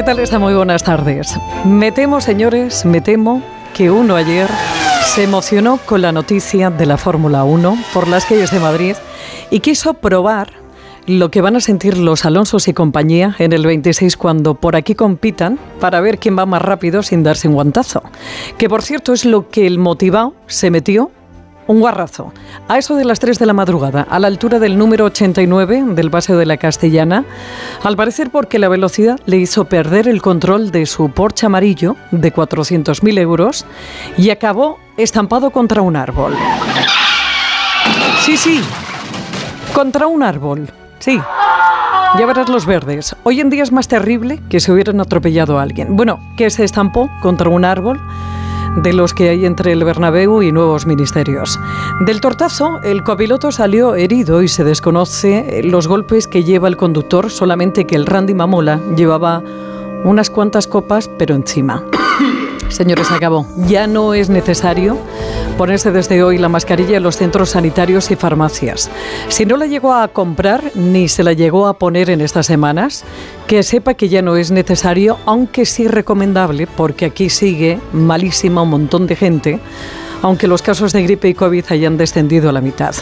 ¿Qué tal está? Muy buenas tardes. Me temo, señores, me temo que uno ayer se emocionó con la noticia de la Fórmula 1 por las calles de Madrid y quiso probar lo que van a sentir los Alonsos y compañía en el 26 cuando por aquí compitan para ver quién va más rápido sin darse un guantazo. Que por cierto es lo que el motivado se metió un guarrazo. A eso de las 3 de la madrugada, a la altura del número 89 del Paseo de la Castellana, al parecer porque la velocidad le hizo perder el control de su Porsche amarillo de 400.000 euros y acabó estampado contra un árbol. Sí, sí, contra un árbol, sí. Ya verás los verdes. Hoy en día es más terrible que se hubieran atropellado a alguien. Bueno, que se estampó contra un árbol de los que hay entre el Bernabéu y nuevos ministerios. Del tortazo, el copiloto salió herido y se desconoce los golpes que lleva el conductor, solamente que el Randy Mamola llevaba unas cuantas copas, pero encima. Señores, acabó. Ya no es necesario ponerse desde hoy la mascarilla en los centros sanitarios y farmacias. Si no la llegó a comprar ni se la llegó a poner en estas semanas, que sepa que ya no es necesario, aunque sí recomendable, porque aquí sigue malísima un montón de gente aunque los casos de gripe y COVID hayan descendido a la mitad.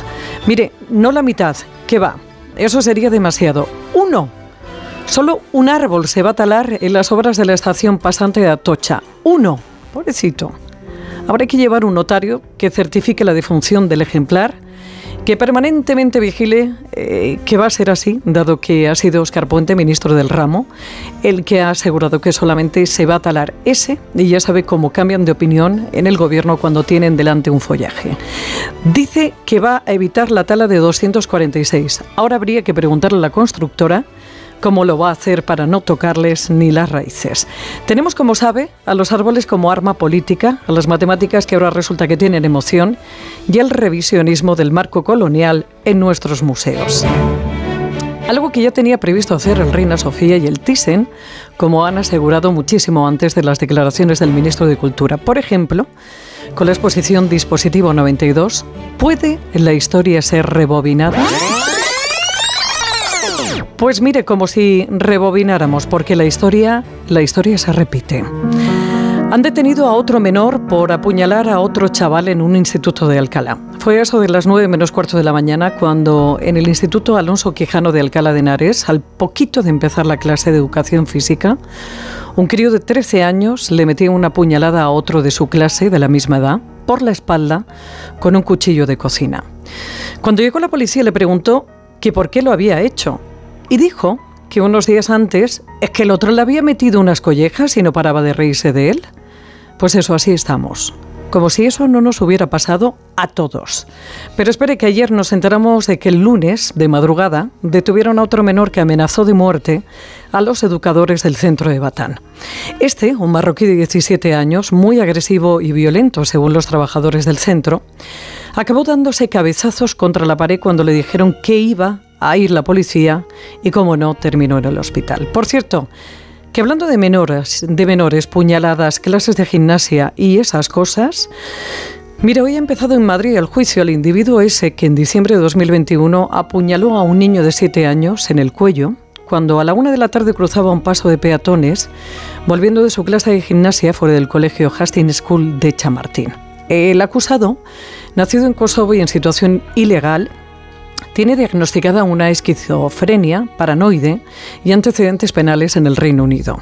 Mire, no la mitad, ¿qué va? Eso sería demasiado. Uno. Solo un árbol se va a talar en las obras de la estación pasante de Atocha. Uno. Pobrecito. Habrá que llevar un notario que certifique la defunción del ejemplar, que permanentemente vigile eh, que va a ser así, dado que ha sido Oscar Puente, ministro del ramo, el que ha asegurado que solamente se va a talar ese, y ya sabe cómo cambian de opinión en el gobierno cuando tienen delante un follaje. Dice que va a evitar la tala de 246. Ahora habría que preguntarle a la constructora cómo lo va a hacer para no tocarles ni las raíces. Tenemos, como sabe, a los árboles como arma política, a las matemáticas que ahora resulta que tienen emoción y el revisionismo del marco colonial en nuestros museos. Algo que ya tenía previsto hacer el Reina Sofía y el Thyssen, como han asegurado muchísimo antes de las declaraciones del ministro de Cultura. Por ejemplo, con la exposición Dispositivo 92, ¿puede la historia ser rebobinada? Pues mire, como si rebobináramos, porque la historia, la historia se repite. Han detenido a otro menor por apuñalar a otro chaval en un instituto de Alcalá. Fue eso de las nueve menos cuarto de la mañana cuando en el Instituto Alonso Quijano de Alcalá de Henares, al poquito de empezar la clase de educación física, un crío de 13 años le metió una puñalada a otro de su clase de la misma edad por la espalda con un cuchillo de cocina. Cuando llegó la policía le preguntó que por qué lo había hecho y dijo que unos días antes es que el otro le había metido unas collejas y no paraba de reírse de él. Pues eso, así estamos. Como si eso no nos hubiera pasado a todos. Pero espere que ayer nos enteramos de que el lunes, de madrugada, detuvieron a otro menor que amenazó de muerte a los educadores del centro de Batán. Este, un marroquí de 17 años, muy agresivo y violento según los trabajadores del centro, acabó dándose cabezazos contra la pared cuando le dijeron que iba a ir la policía y, como no, terminó en el hospital. Por cierto, que hablando de menores, de menores, puñaladas, clases de gimnasia y esas cosas, Mira, hoy ha empezado en Madrid el juicio al individuo ese que en diciembre de 2021 apuñaló a un niño de 7 años en el cuello cuando a la una de la tarde cruzaba un paso de peatones volviendo de su clase de gimnasia fuera del colegio Hastings School de Chamartín. El acusado, nacido en Kosovo y en situación ilegal, tiene diagnosticada una esquizofrenia paranoide y antecedentes penales en el Reino Unido.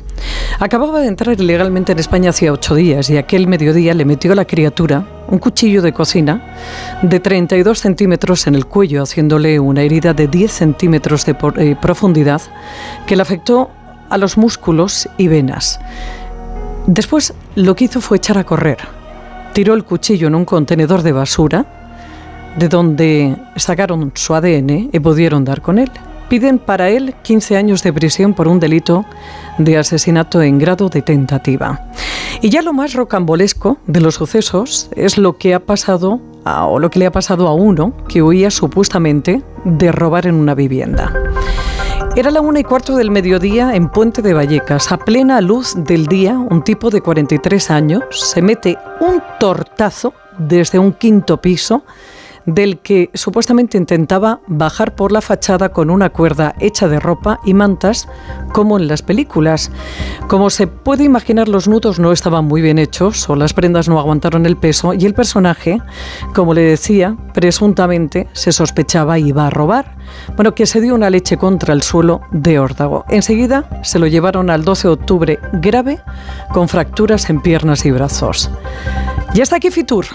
Acababa de entrar ilegalmente en España hacía ocho días y aquel mediodía le metió a la criatura un cuchillo de cocina de 32 centímetros en el cuello, haciéndole una herida de 10 centímetros de eh, profundidad que le afectó a los músculos y venas. Después lo que hizo fue echar a correr. Tiró el cuchillo en un contenedor de basura de donde sacaron su ADN y pudieron dar con él. Piden para él 15 años de prisión por un delito de asesinato en grado de tentativa. Y ya lo más rocambolesco de los sucesos es lo que ha pasado o lo que le ha pasado a uno que huía supuestamente de robar en una vivienda. Era la una y cuarto del mediodía en Puente de Vallecas. A plena luz del día, un tipo de 43 años se mete un tortazo desde un quinto piso del que supuestamente intentaba bajar por la fachada con una cuerda hecha de ropa y mantas, como en las películas. Como se puede imaginar, los nudos no estaban muy bien hechos o las prendas no aguantaron el peso y el personaje, como le decía, presuntamente se sospechaba iba a robar. Bueno, que se dio una leche contra el suelo de órdago. Enseguida se lo llevaron al 12 de octubre grave, con fracturas en piernas y brazos. Y hasta aquí Fitur.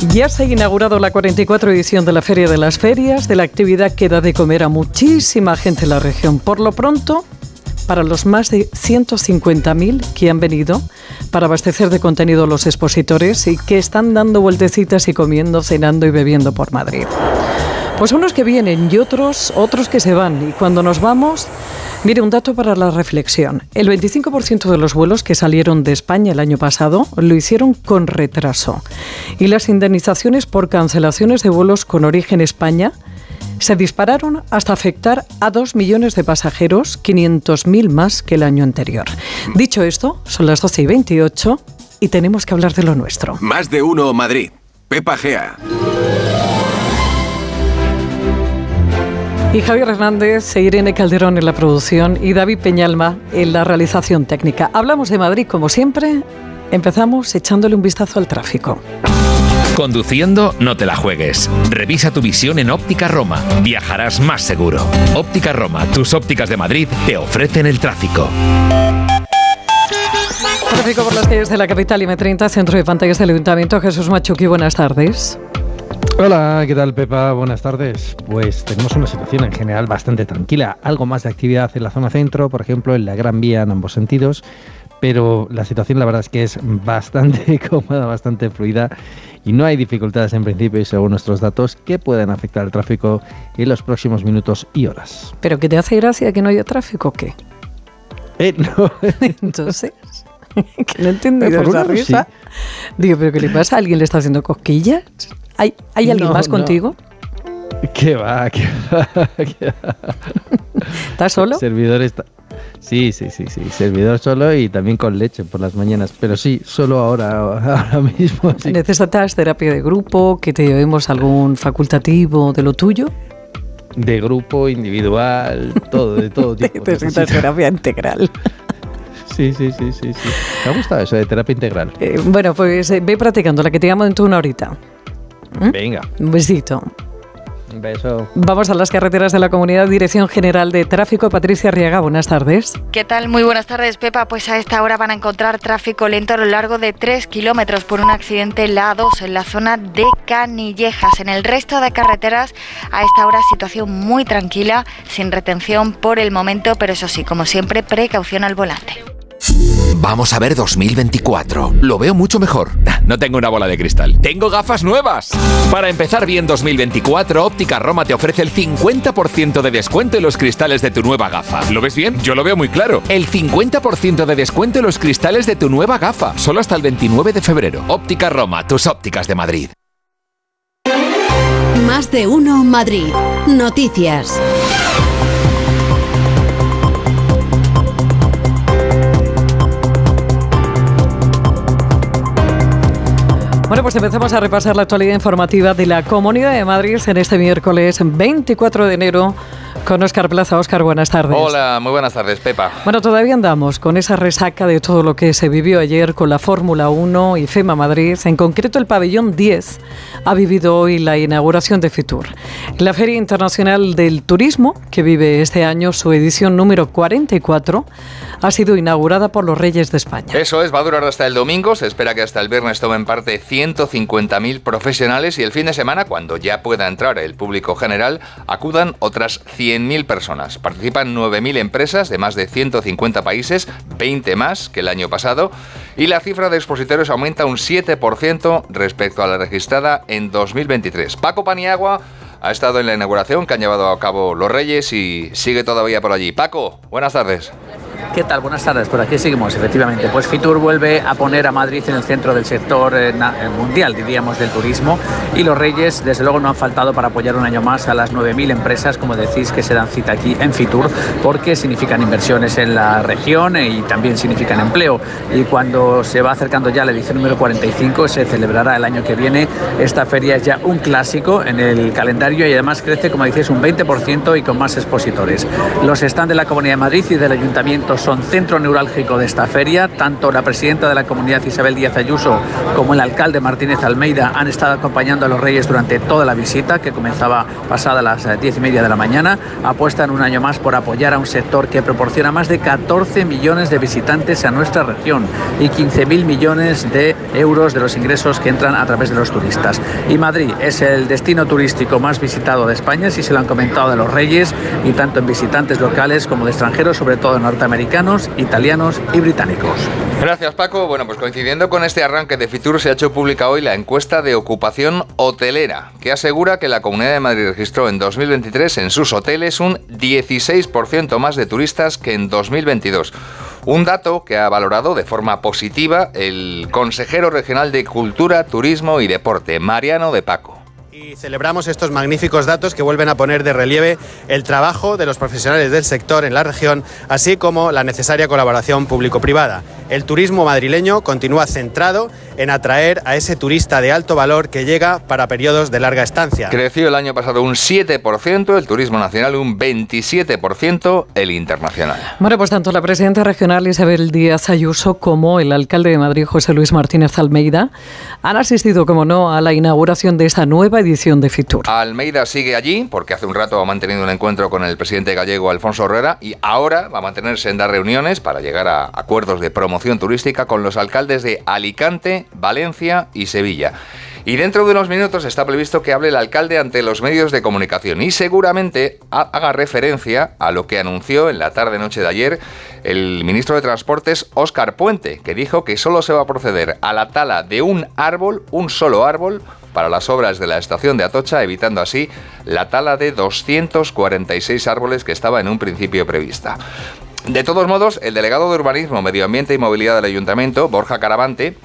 Ya se ha inaugurado la 44 edición de la Feria de las Ferias, de la actividad que da de comer a muchísima gente en la región. Por lo pronto, para los más de 150.000 que han venido para abastecer de contenido los expositores y que están dando vueltecitas y comiendo, cenando y bebiendo por Madrid. Pues unos que vienen y otros, otros que se van. Y cuando nos vamos, mire un dato para la reflexión. El 25% de los vuelos que salieron de España el año pasado lo hicieron con retraso. Y las indemnizaciones por cancelaciones de vuelos con origen España se dispararon hasta afectar a 2 millones de pasajeros, 500.000 más que el año anterior. Dicho esto, son las 12 y 28 y tenemos que hablar de lo nuestro. Más de uno Madrid. Pepa Gea. Y Javier Hernández, Irene Calderón en la producción y David Peñalma en la realización técnica. Hablamos de Madrid como siempre. Empezamos echándole un vistazo al tráfico. Conduciendo, no te la juegues. Revisa tu visión en Óptica Roma. Viajarás más seguro. Óptica Roma, tus ópticas de Madrid, te ofrecen el tráfico. Tráfico por las calles de la capital y M30, centro de pantallas del Ayuntamiento. Jesús Machuqui, buenas tardes. Hola, ¿qué tal Pepa? Buenas tardes. Pues tenemos una situación en general bastante tranquila, algo más de actividad en la zona centro, por ejemplo en la Gran Vía en ambos sentidos, pero la situación la verdad es que es bastante cómoda, bastante fluida y no hay dificultades en principio y según nuestros datos que puedan afectar el tráfico en los próximos minutos y horas. ¿Pero qué te hace gracia que no haya tráfico o qué? Eh, no. Entonces, que no he entendido esa risa. Digo, ¿pero qué le pasa? ¿Alguien le está haciendo cosquillas? ¿Hay, hay alguien No, más no. contigo? ¿Qué va? ¿Qué va? ¿Qué va? ¿Estás solo? Servidor está... Sí, sí, sí, sí. Servidor solo y también con leche por las mañanas. Pero sí, solo ahora, ahora mismo. Sí. ¿Necesitas terapia de grupo? ¿Que te llevemos algún facultativo de lo tuyo? De grupo, individual, todo, de todo tipo. Necesitas terapia integral. Sí, sí, sí, sí, sí. Me ha gustado eso de terapia integral. Eh, bueno, pues eh, ve practicando, la que te llamo dentro de una horita. ¿Mm? Venga, Un besito. un beso. Vamos a las carreteras de la Comunidad Dirección General de Tráfico. Patricia Arriaga, buenas tardes. ¿Qué tal? Muy buenas tardes, Pepa. Pues a esta hora van a encontrar tráfico lento a lo largo de 3 kilómetros por un accidente en la A2 en la zona de Canillejas. En el resto de carreteras, a esta hora situación muy tranquila, sin retención por el momento, pero eso sí, como siempre, precaución al volante. Vamos a ver 2024. Lo veo mucho mejor. No tengo una bola de cristal. Tengo gafas nuevas. Para empezar bien 2024, Óptica Roma te ofrece el 50% de descuento en los cristales de tu nueva gafa. ¿Lo ves bien? Yo lo veo muy claro. El 50% de descuento en los cristales de tu nueva gafa. Solo hasta el 29 de febrero. Óptica Roma, tus ópticas de Madrid. Más de uno Madrid. Noticias. Bueno, pues empezamos a repasar la actualidad informativa de la Comunidad de Madrid en este miércoles 24 de enero con Óscar Plaza. Óscar, buenas tardes. Hola, muy buenas tardes, Pepa. Bueno, todavía andamos con esa resaca de todo lo que se vivió ayer con la Fórmula 1 y FEMA Madrid. En concreto, el pabellón 10 ha vivido hoy la inauguración de Fitur, la Feria Internacional del Turismo, que vive este año su edición número 44, ha sido inaugurada por los Reyes de España. Eso es, va a durar hasta el domingo. Se espera que hasta el viernes tomen parte 150.000 profesionales y el fin de semana, cuando ya pueda entrar el público general, acudan otras 100.000 personas. Participan 9.000 empresas de más de 150 países, 20 más que el año pasado, y la cifra de expositores aumenta un 7% respecto a la registrada en 2023. Paco Paniagua ha estado en la inauguración que han llevado a cabo los Reyes y sigue todavía por allí. Paco, buenas tardes. ¿Qué tal? Buenas tardes. Por aquí seguimos, efectivamente. Pues Fitur vuelve a poner a Madrid en el centro del sector eh, eh, mundial, diríamos, del turismo. Y los Reyes, desde luego, no han faltado para apoyar un año más a las 9.000 empresas, como decís, que se dan cita aquí en Fitur, porque significan inversiones en la región y también significan empleo. Y cuando se va acercando ya la edición número 45, se celebrará el año que viene. Esta feria es ya un clásico en el calendario y además crece, como dices, un 20% y con más expositores. Los stands de la Comunidad de Madrid y del Ayuntamiento son centro neurálgico de esta feria. Tanto la presidenta de la comunidad Isabel Díaz Ayuso como el alcalde Martínez Almeida han estado acompañando a los Reyes durante toda la visita, que comenzaba pasada las eh, diez y media de la mañana. Apuestan un año más por apoyar a un sector que proporciona más de 14 millones de visitantes a nuestra región y 15.000 millones de euros de los ingresos que entran a través de los turistas. Y Madrid es el destino turístico más visitado de España, si se lo han comentado de los Reyes, y tanto en visitantes locales como de extranjeros, sobre todo norteamericanos, italianos y británicos. Gracias Paco. Bueno, pues coincidiendo con este arranque de Fitur se ha hecho pública hoy la encuesta de ocupación hotelera, que asegura que la Comunidad de Madrid registró en 2023 en sus hoteles un 16% más de turistas que en 2022. Un dato que ha valorado de forma positiva el consejero regional de Cultura, Turismo y Deporte, Mariano de Paco y celebramos estos magníficos datos que vuelven a poner de relieve el trabajo de los profesionales del sector en la región, así como la necesaria colaboración público-privada. El turismo madrileño continúa centrado en atraer a ese turista de alto valor que llega para periodos de larga estancia. Creció el año pasado un 7% el turismo nacional, un 27% el internacional. Bueno, pues tanto la presidenta regional Isabel Díaz Ayuso como el alcalde de Madrid José Luis Martínez Almeida han asistido, como no, a la inauguración de esa nueva edición de Fitur. Almeida sigue allí porque hace un rato ha mantenido un encuentro con el presidente gallego Alfonso Herrera y ahora va a mantenerse en dar reuniones para llegar a acuerdos de promoción turística con los alcaldes de Alicante, Valencia y Sevilla. Y dentro de unos minutos está previsto que hable el alcalde ante los medios de comunicación y seguramente haga referencia a lo que anunció en la tarde-noche de ayer el ministro de Transportes, Óscar Puente, que dijo que solo se va a proceder a la tala de un árbol, un solo árbol, para las obras de la estación de Atocha, evitando así la tala de 246 árboles que estaba en un principio prevista. De todos modos, el delegado de Urbanismo, Medio Ambiente y Movilidad del Ayuntamiento, Borja Caravante,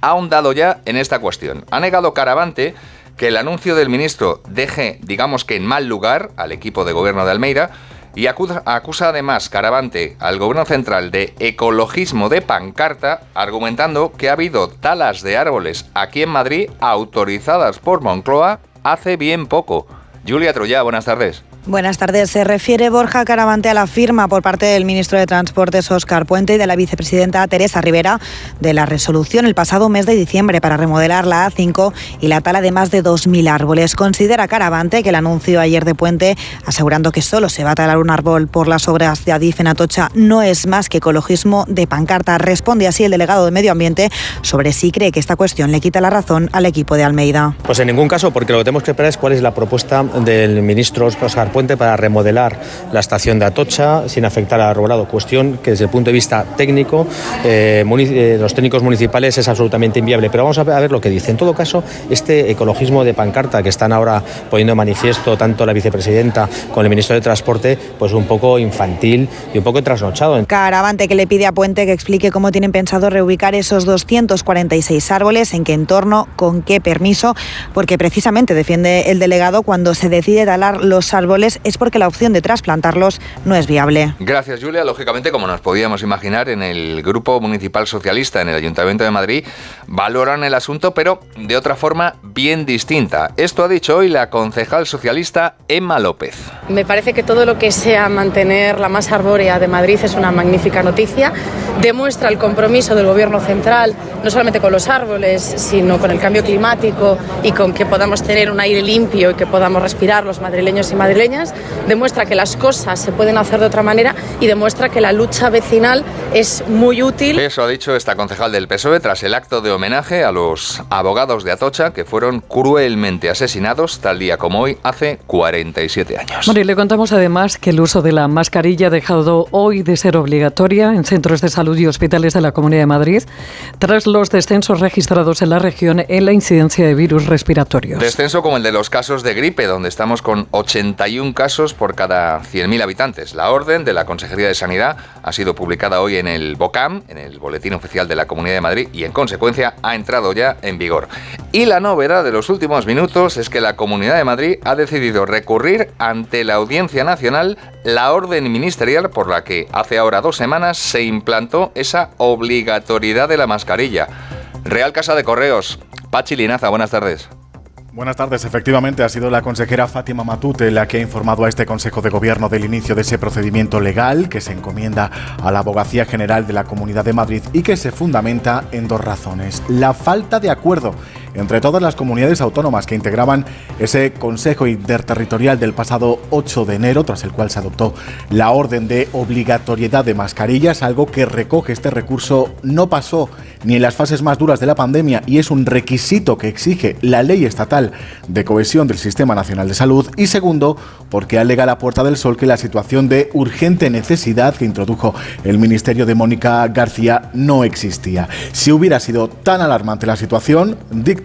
ha ahondado ya en esta cuestión. Ha negado Caravante que el anuncio del ministro deje, digamos que en mal lugar, al equipo de gobierno de Almeida y acusa, además Caravante al gobierno central de ecologismo de pancarta, argumentando que ha habido talas de árboles aquí en Madrid autorizadas por Moncloa hace bien poco. Julia Troya, buenas tardes. Buenas tardes. Se refiere Borja Caravante a la firma por parte del ministro de Transportes Óscar Puente y de la vicepresidenta Teresa Rivera de la resolución el pasado mes de diciembre para remodelar la A5 y la tala de más de 2.000 árboles. Considera Caravante que el anuncio ayer de Puente, asegurando que solo se va a talar un árbol por las obras de Adif en Atocha, no es más que ecologismo de pancarta. Responde así el delegado de Medio Ambiente sobre si cree que esta cuestión le quita la razón al equipo de Almeida. Pues en ningún caso, porque lo que tenemos que esperar es cuál es la propuesta del ministro Óscar puente para remodelar la estación de Atocha sin afectar al arbolado, cuestión que desde el punto de vista técnico, eh, eh, los técnicos municipales es absolutamente inviable. Pero vamos a ver lo que dice. En todo caso, este ecologismo de pancarta que están ahora poniendo manifiesto tanto la vicepresidenta como el ministro de Transporte, pues un poco infantil y un poco trasnochado. Caravante que le pide a Puente que explique cómo tienen pensado reubicar esos 246 árboles, en qué entorno, con qué permiso, porque precisamente defiende el delegado cuando se decide talar los árboles es porque la opción de trasplantarlos no es viable. Gracias, Julia. Lógicamente, como nos podíamos imaginar, en el Grupo Municipal Socialista en el Ayuntamiento de Madrid valoran el asunto, pero de otra forma bien distinta. Esto ha dicho hoy la concejal socialista Emma López. Me parece que todo lo que sea mantener la masa arbórea de Madrid es una magnífica noticia. Demuestra el compromiso del Gobierno central, no solamente con los árboles, sino con el cambio climático y con que podamos tener un aire limpio y que podamos respirar los madrileños y madrileñas demuestra que las cosas se pueden hacer de otra manera y demuestra que la lucha vecinal es muy útil. Eso ha dicho esta concejal del PSOE tras el acto de homenaje a los abogados de Atocha que fueron cruelmente asesinados tal día como hoy hace 47 años. Bueno, y le contamos además que el uso de la mascarilla ha dejado hoy de ser obligatoria en centros de salud y hospitales de la Comunidad de Madrid tras los descensos registrados en la región en la incidencia de virus respiratorios. Descenso como el de los casos de gripe, donde estamos con 81 casos por cada 100.000 habitantes. La orden de la Consejería de Sanidad ha sido publicada hoy en el BOCAM, en el Boletín Oficial de la Comunidad de Madrid, y en consecuencia ha entrado ya en vigor. Y la novedad de los últimos minutos es que la Comunidad de Madrid ha decidido recurrir ante la Audiencia Nacional la orden ministerial por la que hace ahora dos semanas se implantó esa obligatoriedad de la mascarilla. Real Casa de Correos. Pachi Linaza, buenas tardes. Buenas tardes. Efectivamente, ha sido la consejera Fátima Matute la que ha informado a este Consejo de Gobierno del inicio de ese procedimiento legal que se encomienda a la Abogacía General de la Comunidad de Madrid y que se fundamenta en dos razones. La falta de acuerdo entre todas las comunidades autónomas que integraban ese Consejo Interterritorial del pasado 8 de enero, tras el cual se adoptó la orden de obligatoriedad de mascarillas, algo que recoge este recurso no pasó ni en las fases más duras de la pandemia y es un requisito que exige la ley estatal de cohesión del Sistema Nacional de Salud y segundo, porque alega la Puerta del Sol que la situación de urgente necesidad que introdujo el Ministerio de Mónica García no existía. Si hubiera sido tan alarmante la situación,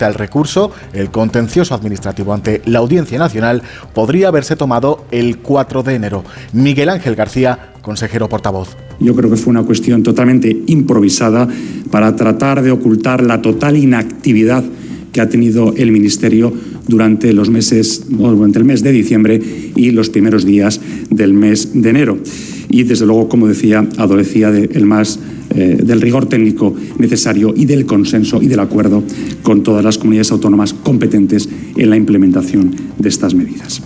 el recurso, el contencioso administrativo ante la Audiencia Nacional podría haberse tomado el 4 de enero. Miguel Ángel García, consejero portavoz. Yo creo que fue una cuestión totalmente improvisada para tratar de ocultar la total inactividad que ha tenido el Ministerio durante los meses, durante el mes de diciembre y los primeros días del mes de enero. Y desde luego, como decía, adolecía del más eh, del rigor técnico necesario y del consenso y del acuerdo con todas las comunidades autónomas competentes en la implementación de estas medidas.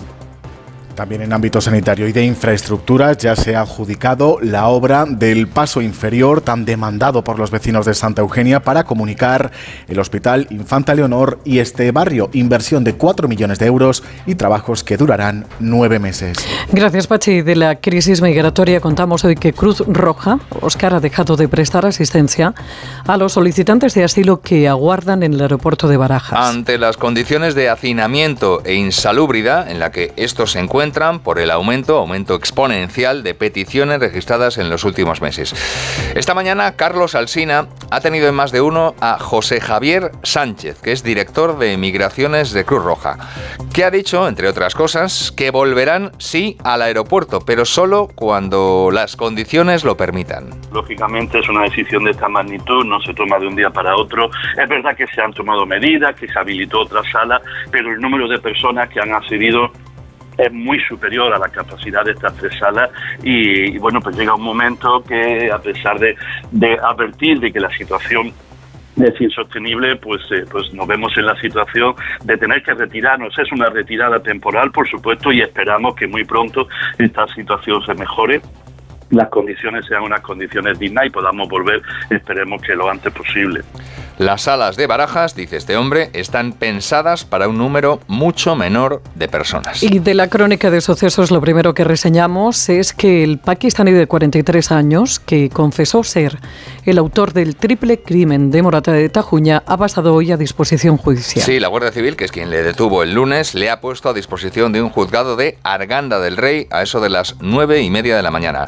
También en ámbito sanitario y de infraestructuras ya se ha adjudicado la obra del paso inferior tan demandado por los vecinos de Santa Eugenia para comunicar el Hospital Infanta Leonor y este barrio. Inversión de 4 millones de euros y trabajos que durarán nueve meses. Gracias, Pachi. De la crisis migratoria contamos hoy que Cruz Roja, Oscar, ha dejado de prestar asistencia a los solicitantes de asilo que aguardan en el aeropuerto de Barajas. Ante las condiciones de hacinamiento e insalubridad en la que estos se encuentran, por el aumento, aumento exponencial de peticiones registradas en los últimos meses. Esta mañana Carlos Alsina ha tenido en más de uno a José Javier Sánchez, que es director de Migraciones de Cruz Roja, que ha dicho, entre otras cosas, que volverán sí al aeropuerto, pero solo cuando las condiciones lo permitan. Lógicamente es una decisión de esta magnitud, no se toma de un día para otro. Es verdad que se han tomado medidas, que se habilitó otra sala, pero el número de personas que han accedido es muy superior a la capacidad de estas tres salas y, bueno, pues llega un momento que a pesar de, advertir de que la situación es insostenible, pues, eh, pues nos vemos en la situación de tener que retirarnos. Es una retirada temporal, por supuesto, y esperamos que muy pronto esta situación se mejore las condiciones sean unas condiciones dignas y podamos volver, esperemos que lo antes posible. Las salas de barajas, dice este hombre, están pensadas para un número mucho menor de personas. Y de la crónica de sucesos, lo primero que reseñamos es que el pakistaní de 43 años, que confesó ser el autor del triple crimen de Morata de Tajuña, ha pasado hoy a disposición judicial. Sí, la Guardia Civil, que es quien le detuvo el lunes, le ha puesto a disposición de un juzgado de Arganda del Rey a eso de las nueve y media de la mañana.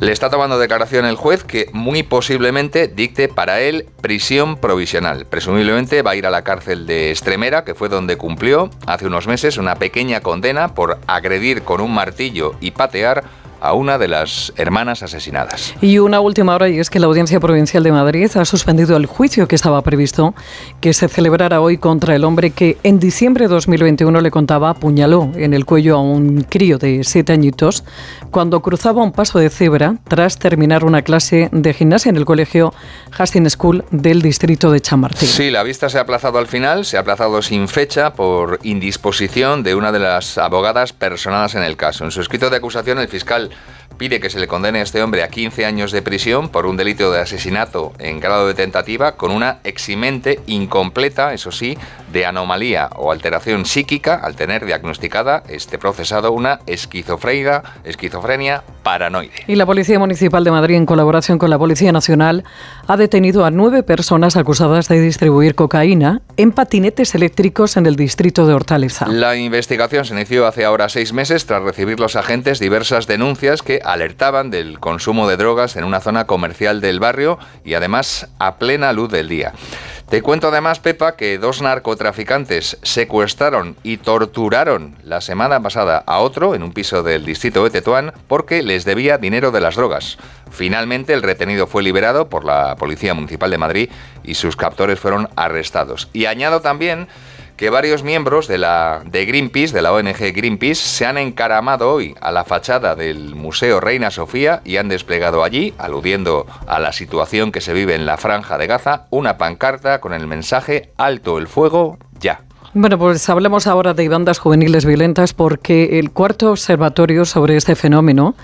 Le está tomando declaración el juez que muy posiblemente dicte para él prisión provisional. Presumiblemente va a ir a la cárcel de Estremera, que fue donde cumplió hace unos meses una pequeña condena por agredir con un martillo y patear a una de las hermanas asesinadas. Y una última hora, y es que la Audiencia Provincial de Madrid ha suspendido el juicio que estaba previsto que se celebrara hoy contra el hombre que en diciembre de 2021 le contaba apuñaló en el cuello a un crío de siete añitos cuando cruzaba un paso de cebra tras terminar una clase de gimnasia en el colegio Hastings School del distrito de Chamartín. Sí, la vista se ha aplazado al final, se ha aplazado sin fecha por indisposición de una de las abogadas personadas en el caso. En su escrito de acusación, el fiscal pide que se le condene a este hombre a 15 años de prisión por un delito de asesinato en grado de tentativa con una eximente incompleta, eso sí, de anomalía o alteración psíquica al tener diagnosticada este procesado una esquizofrenia, esquizofrenia paranoide. Y la Policía Municipal de Madrid, en colaboración con la Policía Nacional, ha detenido a nueve personas acusadas de distribuir cocaína en patinetes eléctricos en el distrito de Hortaleza. La investigación se inició hace ahora seis meses tras recibir los agentes diversas denuncias que alertaban del consumo de drogas en una zona comercial del barrio y además a plena luz del día. Te cuento además, Pepa, que dos narcotraficantes secuestraron y torturaron la semana pasada a otro en un piso del distrito de Tetuán porque les debía dinero de las drogas. Finalmente, el retenido fue liberado por la Policía Municipal de Madrid y sus captores fueron arrestados. Y añado también que varios miembros de la de Greenpeace, de la ONG Greenpeace, se han encaramado hoy a la fachada del Museo Reina Sofía y han desplegado allí, aludiendo a la situación que se vive en la franja de Gaza, una pancarta con el mensaje Alto el fuego ya. Bueno, pues hablemos ahora de bandas juveniles violentas porque el cuarto observatorio sobre este fenómeno,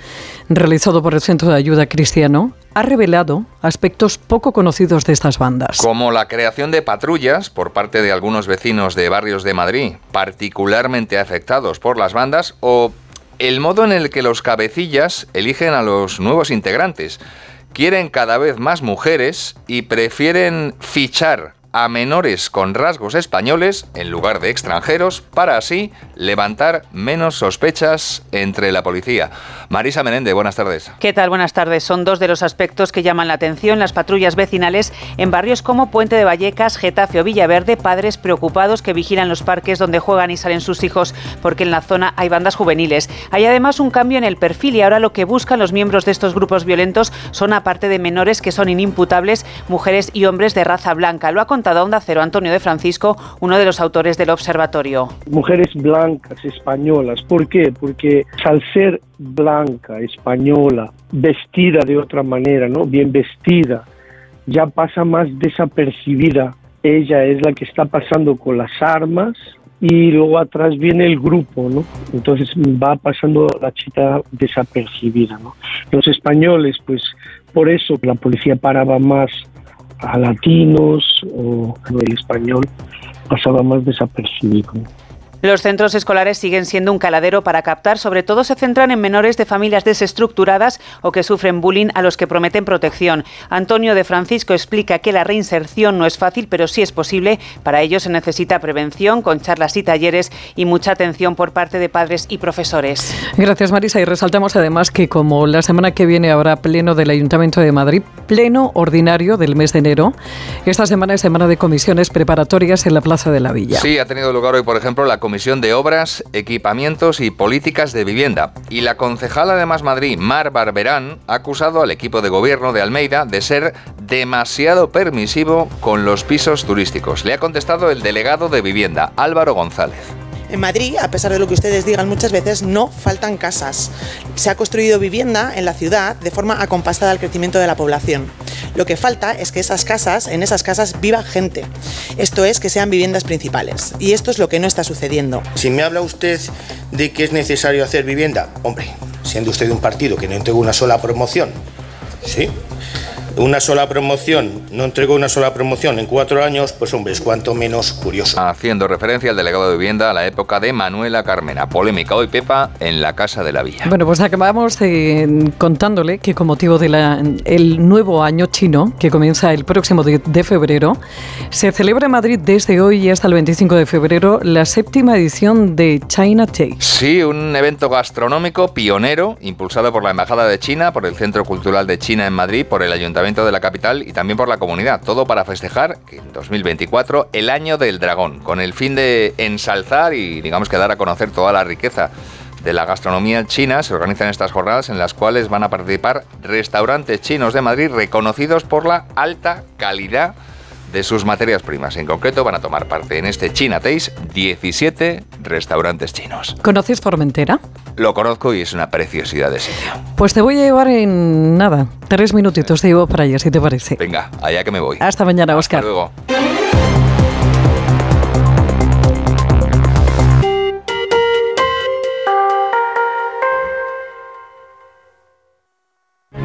realizado por el Centro de Ayuda Cristiano, ha revelado aspectos poco conocidos de estas bandas. Como la creación de patrullas por parte de algunos vecinos de barrios de Madrid, particularmente afectados por las bandas, o el modo en el que los cabecillas eligen a los nuevos integrantes. Quieren cada vez más mujeres y prefieren fichar a menores con rasgos españoles en lugar de extranjeros para así levantar menos sospechas entre la policía. Marisa Menéndez, buenas tardes. ¿Qué tal? Buenas tardes. Son dos de los aspectos que llaman la atención las patrullas vecinales en barrios como Puente de Vallecas, Getafe o Villaverde, padres preocupados que vigilan los parques donde juegan y salen sus hijos porque en la zona hay bandas juveniles. Hay además un cambio en el perfil y ahora lo que buscan los miembros de estos grupos violentos son aparte de menores que son inimputables, mujeres y hombres de raza blanca. Lo ha contado a Onda Cero Antonio de Francisco, uno de los autores del observatorio. Mujeres blancas españolas. ¿Por qué? Porque al ser blanca, española, vestida de otra manera, ¿no? Bien vestida, ya pasa más desapercibida. Ella es la que está pasando con las armas y luego atrás viene el grupo, ¿no? Entonces va pasando la chica desapercibida, ¿no? Los españoles, pues por eso la policía paraba más a latinos o el español pasaba más desapercibido. Los centros escolares siguen siendo un caladero para captar, sobre todo se centran en menores de familias desestructuradas o que sufren bullying a los que prometen protección. Antonio de Francisco explica que la reinserción no es fácil, pero sí es posible. Para ello se necesita prevención con charlas y talleres y mucha atención por parte de padres y profesores. Gracias Marisa y resaltamos además que como la semana que viene habrá pleno del Ayuntamiento de Madrid, pleno ordinario del mes de enero, esta semana es semana de comisiones preparatorias en la Plaza de la Villa. Sí, ha tenido lugar hoy, por ejemplo, la Comisión de Obras, Equipamientos y Políticas de Vivienda. Y la concejala de Más Madrid, Mar Barberán, ha acusado al equipo de gobierno de Almeida de ser demasiado permisivo con los pisos turísticos. Le ha contestado el delegado de Vivienda, Álvaro González. En Madrid, a pesar de lo que ustedes digan muchas veces, no faltan casas. Se ha construido vivienda en la ciudad de forma acompasada al crecimiento de la población. Lo que falta es que esas casas, en esas casas viva gente. Esto es que sean viviendas principales. Y esto es lo que no está sucediendo. Si me habla usted de que es necesario hacer vivienda, hombre, siendo usted un partido que no entregó una sola promoción, ¿sí? Una sola promoción, no entregó una sola promoción en cuatro años, pues hombre, es cuanto menos curioso. Haciendo referencia al delegado de vivienda a la época de Manuela Carmena. Polémica hoy, Pepa, en la Casa de la Villa. Bueno, pues acabamos eh, contándole que con motivo del nuevo año chino, que comienza el próximo de, de febrero, se celebra en Madrid desde hoy y hasta el 25 de febrero la séptima edición de China Taste. Sí, un evento gastronómico pionero, impulsado por la Embajada de China, por el Centro Cultural de China en Madrid, por el Ayuntamiento de la capital y también por la comunidad. Todo para festejar en 2024 el año del dragón, con el fin de ensalzar y digamos que dar a conocer toda la riqueza de la gastronomía china se organizan estas jornadas en las cuales van a participar restaurantes chinos de Madrid reconocidos por la alta calidad de sus materias primas. En concreto van a tomar parte en este China Taste 17 restaurantes chinos. ¿Conoces Formentera? Lo conozco y es una preciosidad de sitio. Pues te voy a llevar en nada, tres minutitos te llevo para allá, si te parece. Venga, allá que me voy. Hasta mañana, Oscar. Hasta luego.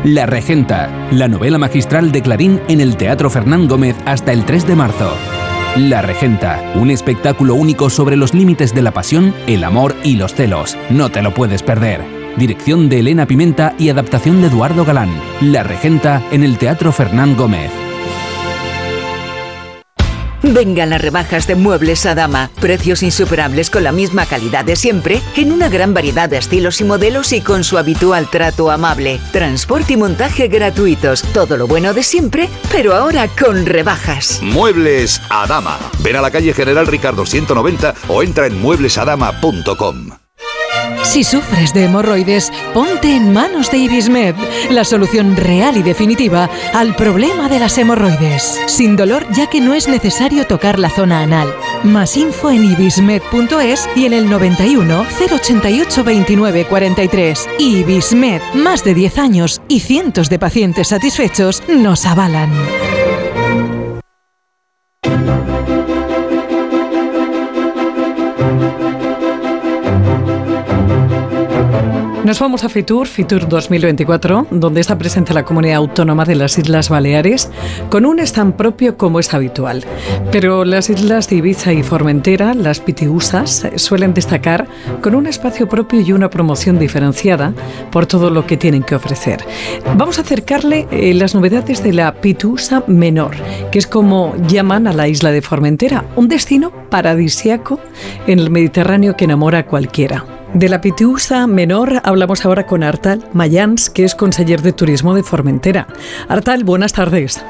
La Regenta, la novela magistral de Clarín en el Teatro Fernán Gómez hasta el 3 de marzo. La Regenta, un espectáculo único sobre los límites de la pasión, el amor y los celos. No te lo puedes perder. Dirección de Elena Pimenta y adaptación de Eduardo Galán. La Regenta en el Teatro Fernán Gómez. Vengan las rebajas de Muebles a Dama. Precios insuperables con la misma calidad de siempre, en una gran variedad de estilos y modelos y con su habitual trato amable. Transporte y montaje gratuitos. Todo lo bueno de siempre, pero ahora con rebajas. Muebles a Dama. Ven a la calle General Ricardo 190 o entra en mueblesadama.com. Si sufres de hemorroides, ponte en manos de Ibismed, la solución real y definitiva al problema de las hemorroides. Sin dolor, ya que no es necesario tocar la zona anal. Más info en ibismed.es y en el 91 088 29 43. Ibismed, más de 10 años y cientos de pacientes satisfechos nos avalan. Nos vamos a Fitur, Fitur 2024, donde está presente la comunidad autónoma de las Islas Baleares, con un stand propio como es habitual. Pero las islas de Ibiza y Formentera, las pitiusas, suelen destacar con un espacio propio y una promoción diferenciada por todo lo que tienen que ofrecer. Vamos a acercarle eh, las novedades de la pitusa menor, que es como llaman a la isla de Formentera, un destino paradisiaco en el Mediterráneo que enamora a cualquiera. De la Pitiusa Menor hablamos ahora con Artal Mayans, que es conseller de turismo de Formentera. Artal, buenas tardes.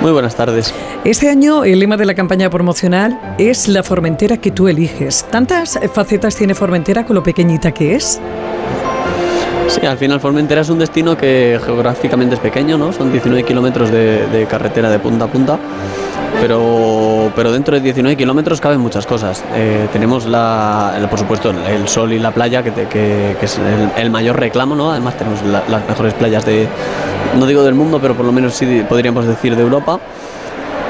Muy buenas tardes. Este año el lema de la campaña promocional es la Formentera que tú eliges. ¿Tantas facetas tiene Formentera con lo pequeñita que es? Sí, al final Formentera es un destino que geográficamente es pequeño, ¿no? Son 19 kilómetros de, de carretera de punta a punta pero, pero dentro de 19 kilómetros caben muchas cosas. Eh, tenemos, la, por supuesto, el sol y la playa, que, es el, mayor reclamo, ¿no? Además tenemos las mejores playas de, no digo del mundo, pero por lo menos sí podríamos decir de Europa.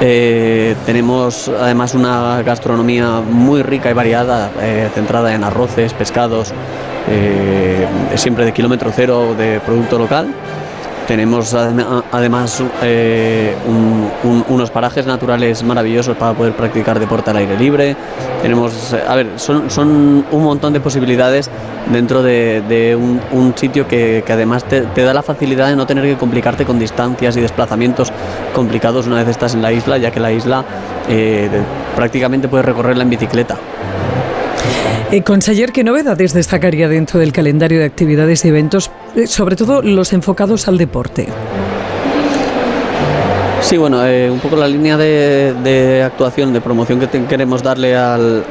Eh, tenemos además una gastronomía muy rica y variada, eh, centrada en arroces, pescados, siempre de kilómetro cero de producto local. Tenemos además eh, unos parajes naturales maravillosos para poder practicar deporte al aire libre. Tenemos, a ver, son, un montón de posibilidades dentro de, un, sitio que, además te, da la facilidad de no tener que complicarte con distancias y desplazamientos complicados una vez estás en la isla, ya que la isla eh, prácticamente puedes recorrerla en bicicleta. Eh, conseller, ¿qué novedades destacaría dentro del calendario de actividades y eventos, eh, sobre todo los enfocados al deporte? Sí, bueno, eh, un poco la línea de, actuación, de promoción que queremos darle al,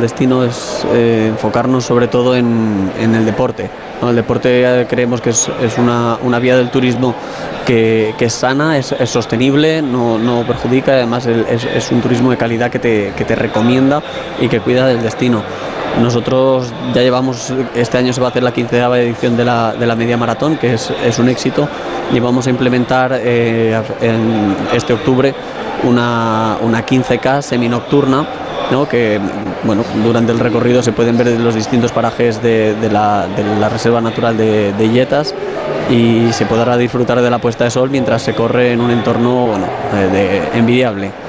destino es enfocarnos sobre todo en, el deporte. El deporte creemos que es, una, vía del turismo que, es sana, es, sostenible, no, perjudica, además es, un turismo de calidad que te recomienda y que cuida del destino. Nosotros ya llevamos, este año se va a hacer la quinceava edición de la, de la media maratón, que es, un éxito, y vamos a implementar eh, este octubre una, una 15K seminocturna, ¿no? que bueno, durante el recorrido se pueden ver los distintos parajes de, la, Reserva Natural de, de Yetas y se podrá disfrutar de la puesta de sol mientras se corre en un entorno bueno, eh, envidiable.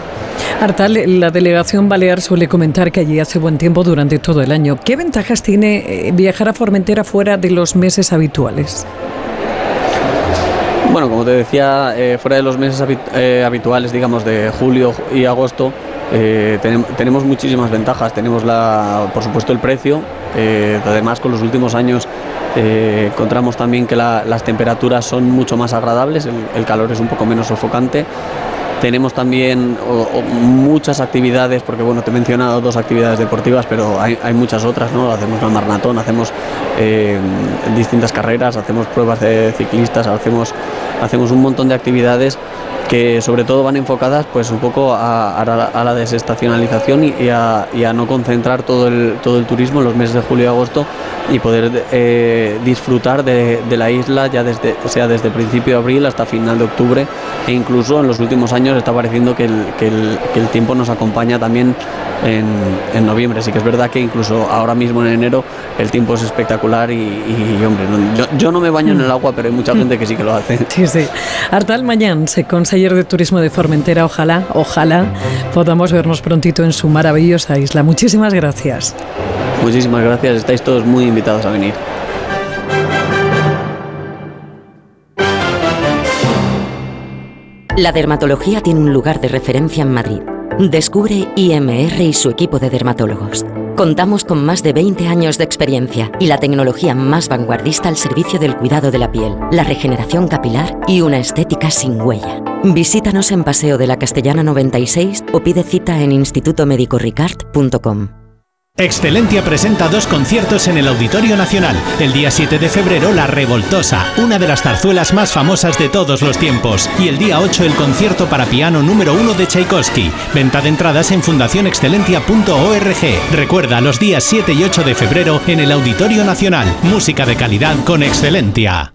Artal, la delegación balear suele comentar que allí hace buen tiempo durante todo el año. ¿Qué ventajas tiene eh, viajar a Formentera fuera de los meses habituales? Bueno, como te decía, eh, fuera de los meses eh, habituales, digamos, de julio y agosto, tenemos muchísimas ventajas. Tenemos, la, por supuesto, el precio. además, con los últimos años encontramos también que las temperaturas son mucho más agradables, el, calor es un poco menos sofocante. Tenemos también muchas actividades, porque bueno, te he mencionado dos actividades deportivas, pero hay, muchas otras, ¿no? Hacemos la maratón, hacemos eh, distintas carreras, hacemos pruebas de ciclistas, hacemos, hacemos un montón de actividades que sobre todo van enfocadas pues un poco a, la, desestacionalización y, a, no concentrar todo el, todo el turismo en los meses de julio y agosto y poder eh, disfrutar de, la isla ya desde, sea desde principio de abril hasta final de octubre e incluso en los últimos años está pareciendo que el, que el, que el tiempo nos acompaña también en, en, noviembre. Sí que es verdad que incluso ahora mismo en enero el tiempo es espectacular y, hombre, yo, no me baño en el agua, pero hay mucha mm. gente que sí que lo hace. Sí, sí. Artal Mañán, conseller de Turismo de Formentera, ojalá, ojalá podamos vernos prontito en su maravillosa isla. Muchísimas gracias. Muchísimas gracias, estáis todos muy invitados a venir. La dermatología tiene un lugar de referencia en Madrid. Descubre IMR y su equipo de dermatólogos. Contamos con más de 20 años de experiencia y la tecnología más vanguardista al servicio del cuidado de la piel, la regeneración capilar y una estética sin huella. Visítanos en Paseo de la Castellana 96 o pide cita en institutomedicoricard.com. Excelentia presenta dos conciertos en el Auditorio Nacional. El día 7 de febrero, La Revoltosa, una de las zarzuelas más famosas de todos los tiempos. Y el día 8, el concierto para piano número 1 de Tchaikovsky. Venta de entradas en fundacionexcelentia.org. Recuerda, los días 7 y 8 de febrero en el Auditorio Nacional. Música de calidad con Excelentia.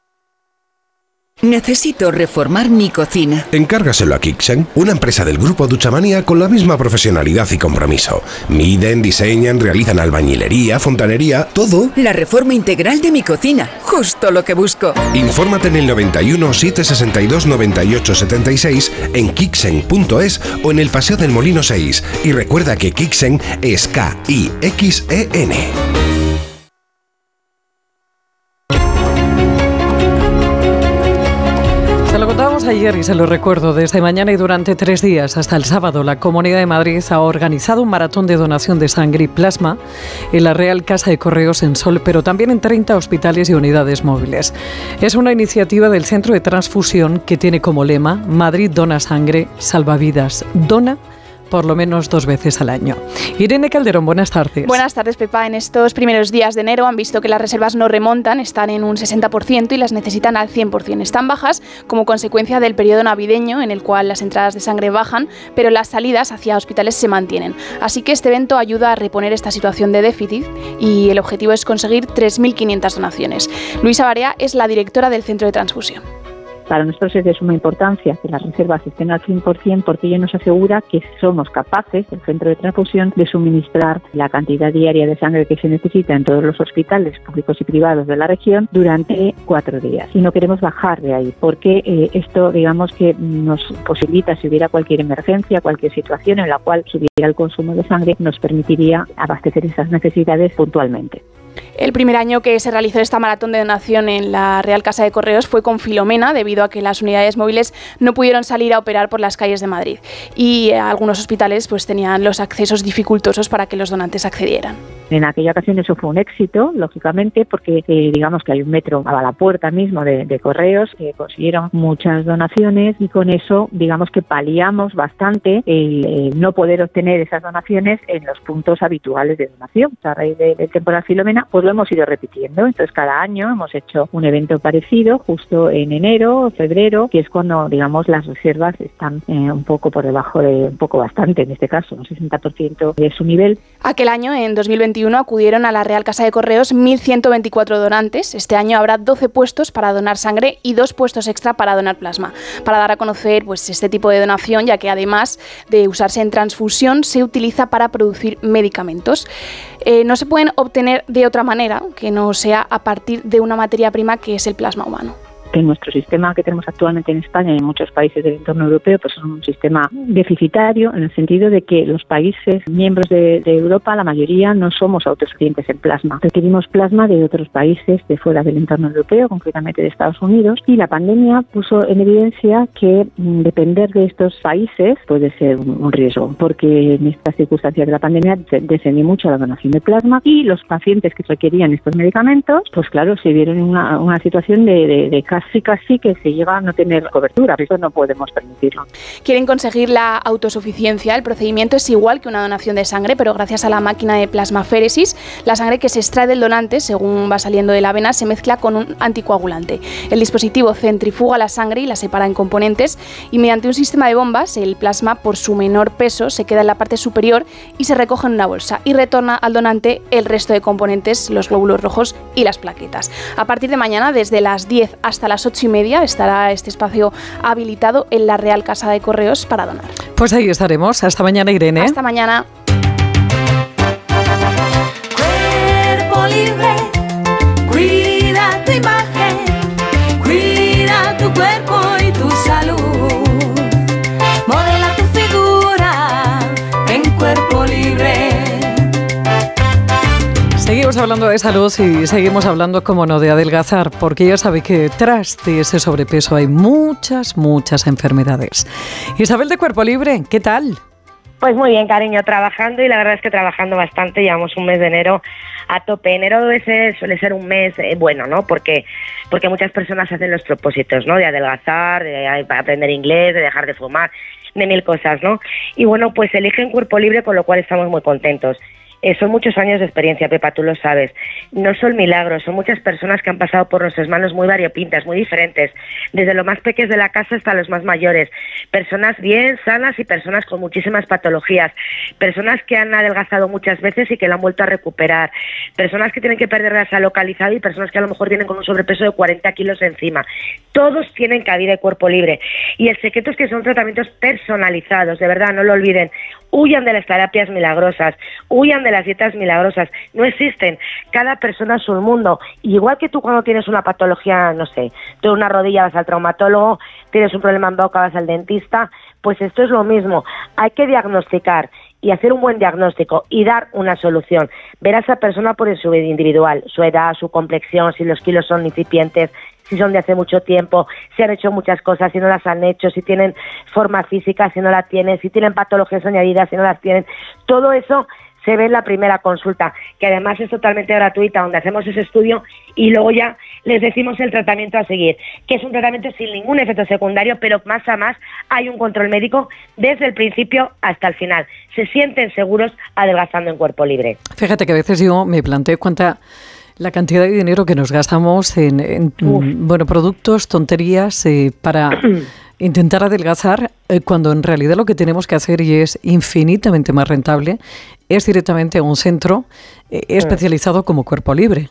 Necesito reformar mi cocina. Encárgaselo a Kixen, una empresa del grupo Duchamania con la misma profesionalidad y compromiso. Miden, diseñan, realizan albañilería, fontanería, todo. La reforma integral de mi cocina, justo lo que busco. Infórmate en el 91 762 98 76 en kixen.es o en el Paseo del Molino 6 y recuerda que Kixen es K I X E N. ayer y se lo recuerdo, desde mañana y durante tres días hasta el sábado, la Comunidad de Madrid ha organizado un maratón de donación de sangre y plasma en la Real Casa de Correos en Sol, pero también en 30 hospitales y unidades móviles. Es una iniciativa del Centro de Transfusión que tiene como lema Madrid dona sangre, salva vidas. Dona por lo menos dos veces al año. Irene Calderón, buenas tardes. Buenas tardes, Pepa. En estos primeros días de enero han visto que las reservas no remontan, están en un 60% y las necesitan al 100%. Están bajas como consecuencia del periodo navideño en el cual las entradas de sangre bajan, pero las salidas hacia hospitales se mantienen. Así que este evento ayuda a reponer esta situación de déficit y el objetivo es conseguir 3.500 donaciones. Luisa Barea es la directora del Centro de Transfusión. Para nosotros es de suma importancia que las reservas estén al 100% porque ello nos asegura que somos capaces, el centro de transfusión, de suministrar la cantidad diaria de sangre que se necesita en todos los hospitales públicos y privados de la región durante cuatro días. Y no queremos bajar de ahí porque eh, esto, digamos que nos posibilita, si hubiera cualquier emergencia, cualquier situación en la cual subiera el consumo de sangre, nos permitiría abastecer esas necesidades puntualmente. El primer año que se realizó esta maratón de donación en la Real Casa de Correos fue con Filomena, debido a que las unidades móviles no pudieron salir a operar por las calles de Madrid. Y eh, algunos hospitales pues, tenían los accesos dificultosos para que los donantes accedieran. En aquella ocasión eso fue un éxito, lógicamente, porque eh, digamos que hay un metro a la puerta mismo de, correos, que consiguieron muchas donaciones y con eso digamos que paliamos bastante el, no poder obtener esas donaciones en los puntos habituales de donación. a raíz del de temporal Filomena, pues lo hemos ido repitiendo. Entonces cada año hemos hecho un evento parecido, justo en enero febrero, que es cuando digamos las reservas están eh, un poco por debajo de, un poco bastante en este caso, un 60% de su nivel. Aquel año, en 2021, acudieron a la Real Casa de Correos 1.124 donantes. Este año habrá 12 puestos para donar sangre y dos puestos extra para donar plasma, para dar a conocer pues, este tipo de donación, ya que además de usarse en transfusión, se utiliza para producir medicamentos. Eh, no se pueden obtener de otra manera que no sea a partir de una materia prima que es el plasma humano que nuestro sistema que tenemos actualmente en España y en muchos países del entorno europeo pues es un sistema deficitario en el sentido de que los países miembros de, Europa, la mayoría, no somos autosuficientes en plasma. Requerimos plasma de otros países de fuera del entorno europeo, concretamente de Estados Unidos, y la pandemia puso en evidencia que mm, depender de estos países puede ser un, riesgo, porque en estas circunstancias de la pandemia descendió mucho la donación de plasma y los pacientes que requerían estos medicamentos, pues claro, se vieron en una, situación de, de, de casi casi que se llega a no tener cobertura. Eso no podemos permitirlo. Quieren conseguir la autosuficiencia. El procedimiento es igual que una donación de sangre, pero gracias a la máquina de plasmaféresis, la sangre que se extrae del donante, según va saliendo de la vena, se mezcla con un anticoagulante. El dispositivo centrifuga la sangre y la separa en componentes y mediante un sistema de bombas, el plasma, por su menor peso, se queda en la parte superior y se recoge en una bolsa y retorna al donante el resto de componentes, los glóbulos rojos y las plaquetas. A partir de mañana, desde las 10 hasta las 8 y media, estará este espacio habilitado en la Real Casa de Correos para donar. Pues ahí estaremos. Hasta mañana, Irene. Hasta mañana. Seguimos hablando de salud y seguimos hablando, como no, de adelgazar, porque ya sabe que tras de ese sobrepeso hay muchas, muchas enfermedades. Isabel de Cuerpo Libre, ¿qué tal? Pues muy bien, cariño, trabajando y la verdad es que trabajando bastante. Llevamos un mes de enero a tope. Enero ser, suele ser un mes eh, bueno, ¿no? Porque, porque muchas personas hacen los propósitos, ¿no? De adelgazar, de aprender inglés, de dejar de fumar, de mil cosas, ¿no? Y bueno, pues eligen cuerpo libre, con lo cual estamos muy contentos. Eh, son muchos años de experiencia, Pepa, tú lo sabes. No son milagros, son muchas personas que han pasado por nuestras manos muy variopintas, muy diferentes, desde los más pequeños de la casa hasta los más mayores. Personas bien sanas y personas con muchísimas patologías. Personas que han adelgazado muchas veces y que la han vuelto a recuperar. Personas que tienen que perder grasa localizada y personas que a lo mejor vienen con un sobrepeso de 40 kilos encima. Todos tienen cabida de cuerpo libre. Y el secreto es que son tratamientos personalizados, de verdad, no lo olviden. Huyan de las terapias milagrosas, huyan de las dietas milagrosas, no existen. Cada persona es un mundo. Igual que tú cuando tienes una patología, no sé, de una rodilla vas al traumatólogo, tienes un problema en boca vas al dentista, pues esto es lo mismo. Hay que diagnosticar y hacer un buen diagnóstico y dar una solución. Ver a esa persona por su vida individual, su edad, su complexión, si los kilos son incipientes, si son de hace mucho tiempo, si han hecho muchas cosas, si no las han hecho, si tienen forma física, si no la tienen, si tienen patologías añadidas, si no las tienen. Todo eso se ve en la primera consulta, que además es totalmente gratuita, donde hacemos ese estudio y luego ya les decimos el tratamiento a seguir, que es un tratamiento sin ningún efecto secundario, pero más a más hay un control médico desde el principio hasta el final. Se sienten seguros adelgazando en cuerpo libre. Fíjate que a veces yo me planteo cuánta la cantidad de dinero que nos gastamos en, en, bueno productos, tonterías eh, para intentar adelgazar eh, cuando en realidad lo que tenemos que hacer y es infinitamente más rentable es directamente a un centro eh, especializado como cuerpo libre.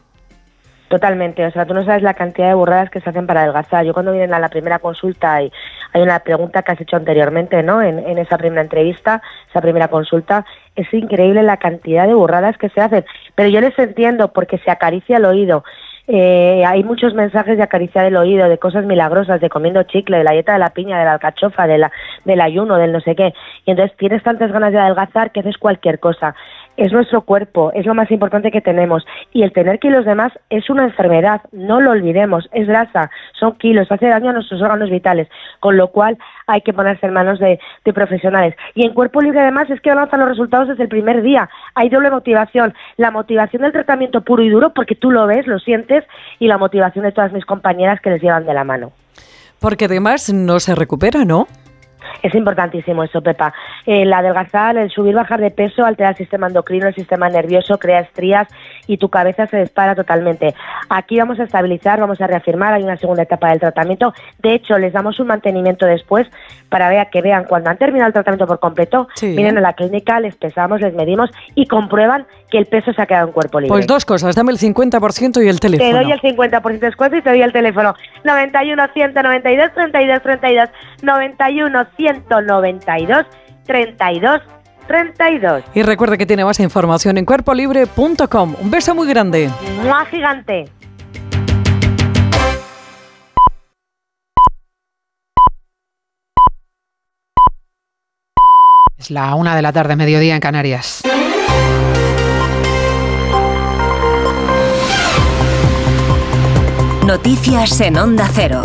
Totalmente, o sea, tú no sabes la cantidad de burradas que se hacen para adelgazar. Yo cuando vienen a la primera consulta y hay una pregunta que has hecho anteriormente, ¿no? En, esa primera entrevista, esa primera consulta, es increíble la cantidad de burradas que se hacen. Pero yo les entiendo porque se acaricia el oído. Eh, hay muchos mensajes de acariciar el oído, de cosas milagrosas, de comiendo chicle, de la dieta de la piña, de la alcachofa, de la, del ayuno, del no sé qué. Y entonces tienes tantas ganas de adelgazar que haces cualquier cosa. Es nuestro cuerpo, es lo más importante que tenemos. Y el tener kilos de más es una enfermedad, no lo olvidemos, es grasa, son kilos, hace daño a nuestros órganos vitales. Con lo cual hay que ponerse en manos de, profesionales. Y en cuerpo libre además es que avanzan los resultados desde el primer día. Hay doble motivación. La motivación del tratamiento puro y duro, porque tú lo ves, lo sientes, y la motivación de todas mis compañeras que les llevan de la mano. Porque además no se recupera, ¿no? Es importantísimo eso, Pepa. El adelgazar, el subir, bajar de peso, altera el sistema endocrino, el sistema nervioso, crea estrías y tu cabeza se dispara totalmente. Aquí vamos a estabilizar, vamos a reafirmar, hay una segunda etapa del tratamiento. De hecho, les damos un mantenimiento después para ver, que vean cuando han terminado el tratamiento por completo, Sí. vienen a la clínica, les pesamos, les medimos y comprueban que el peso se ha quedado en cuerpo libre. Pues dos cosas, dame el 50% y el Te teléfono. doy el 50% de descuento y te doy el teléfono 91 192 32 32 91 192 32 32. Y recuerda que tiene más información en cuerpolibre.com. Un beso muy grande. ¡Mua gigante! Es la una de la tarde, mediodía en Canarias. Noticias en Onda Cero.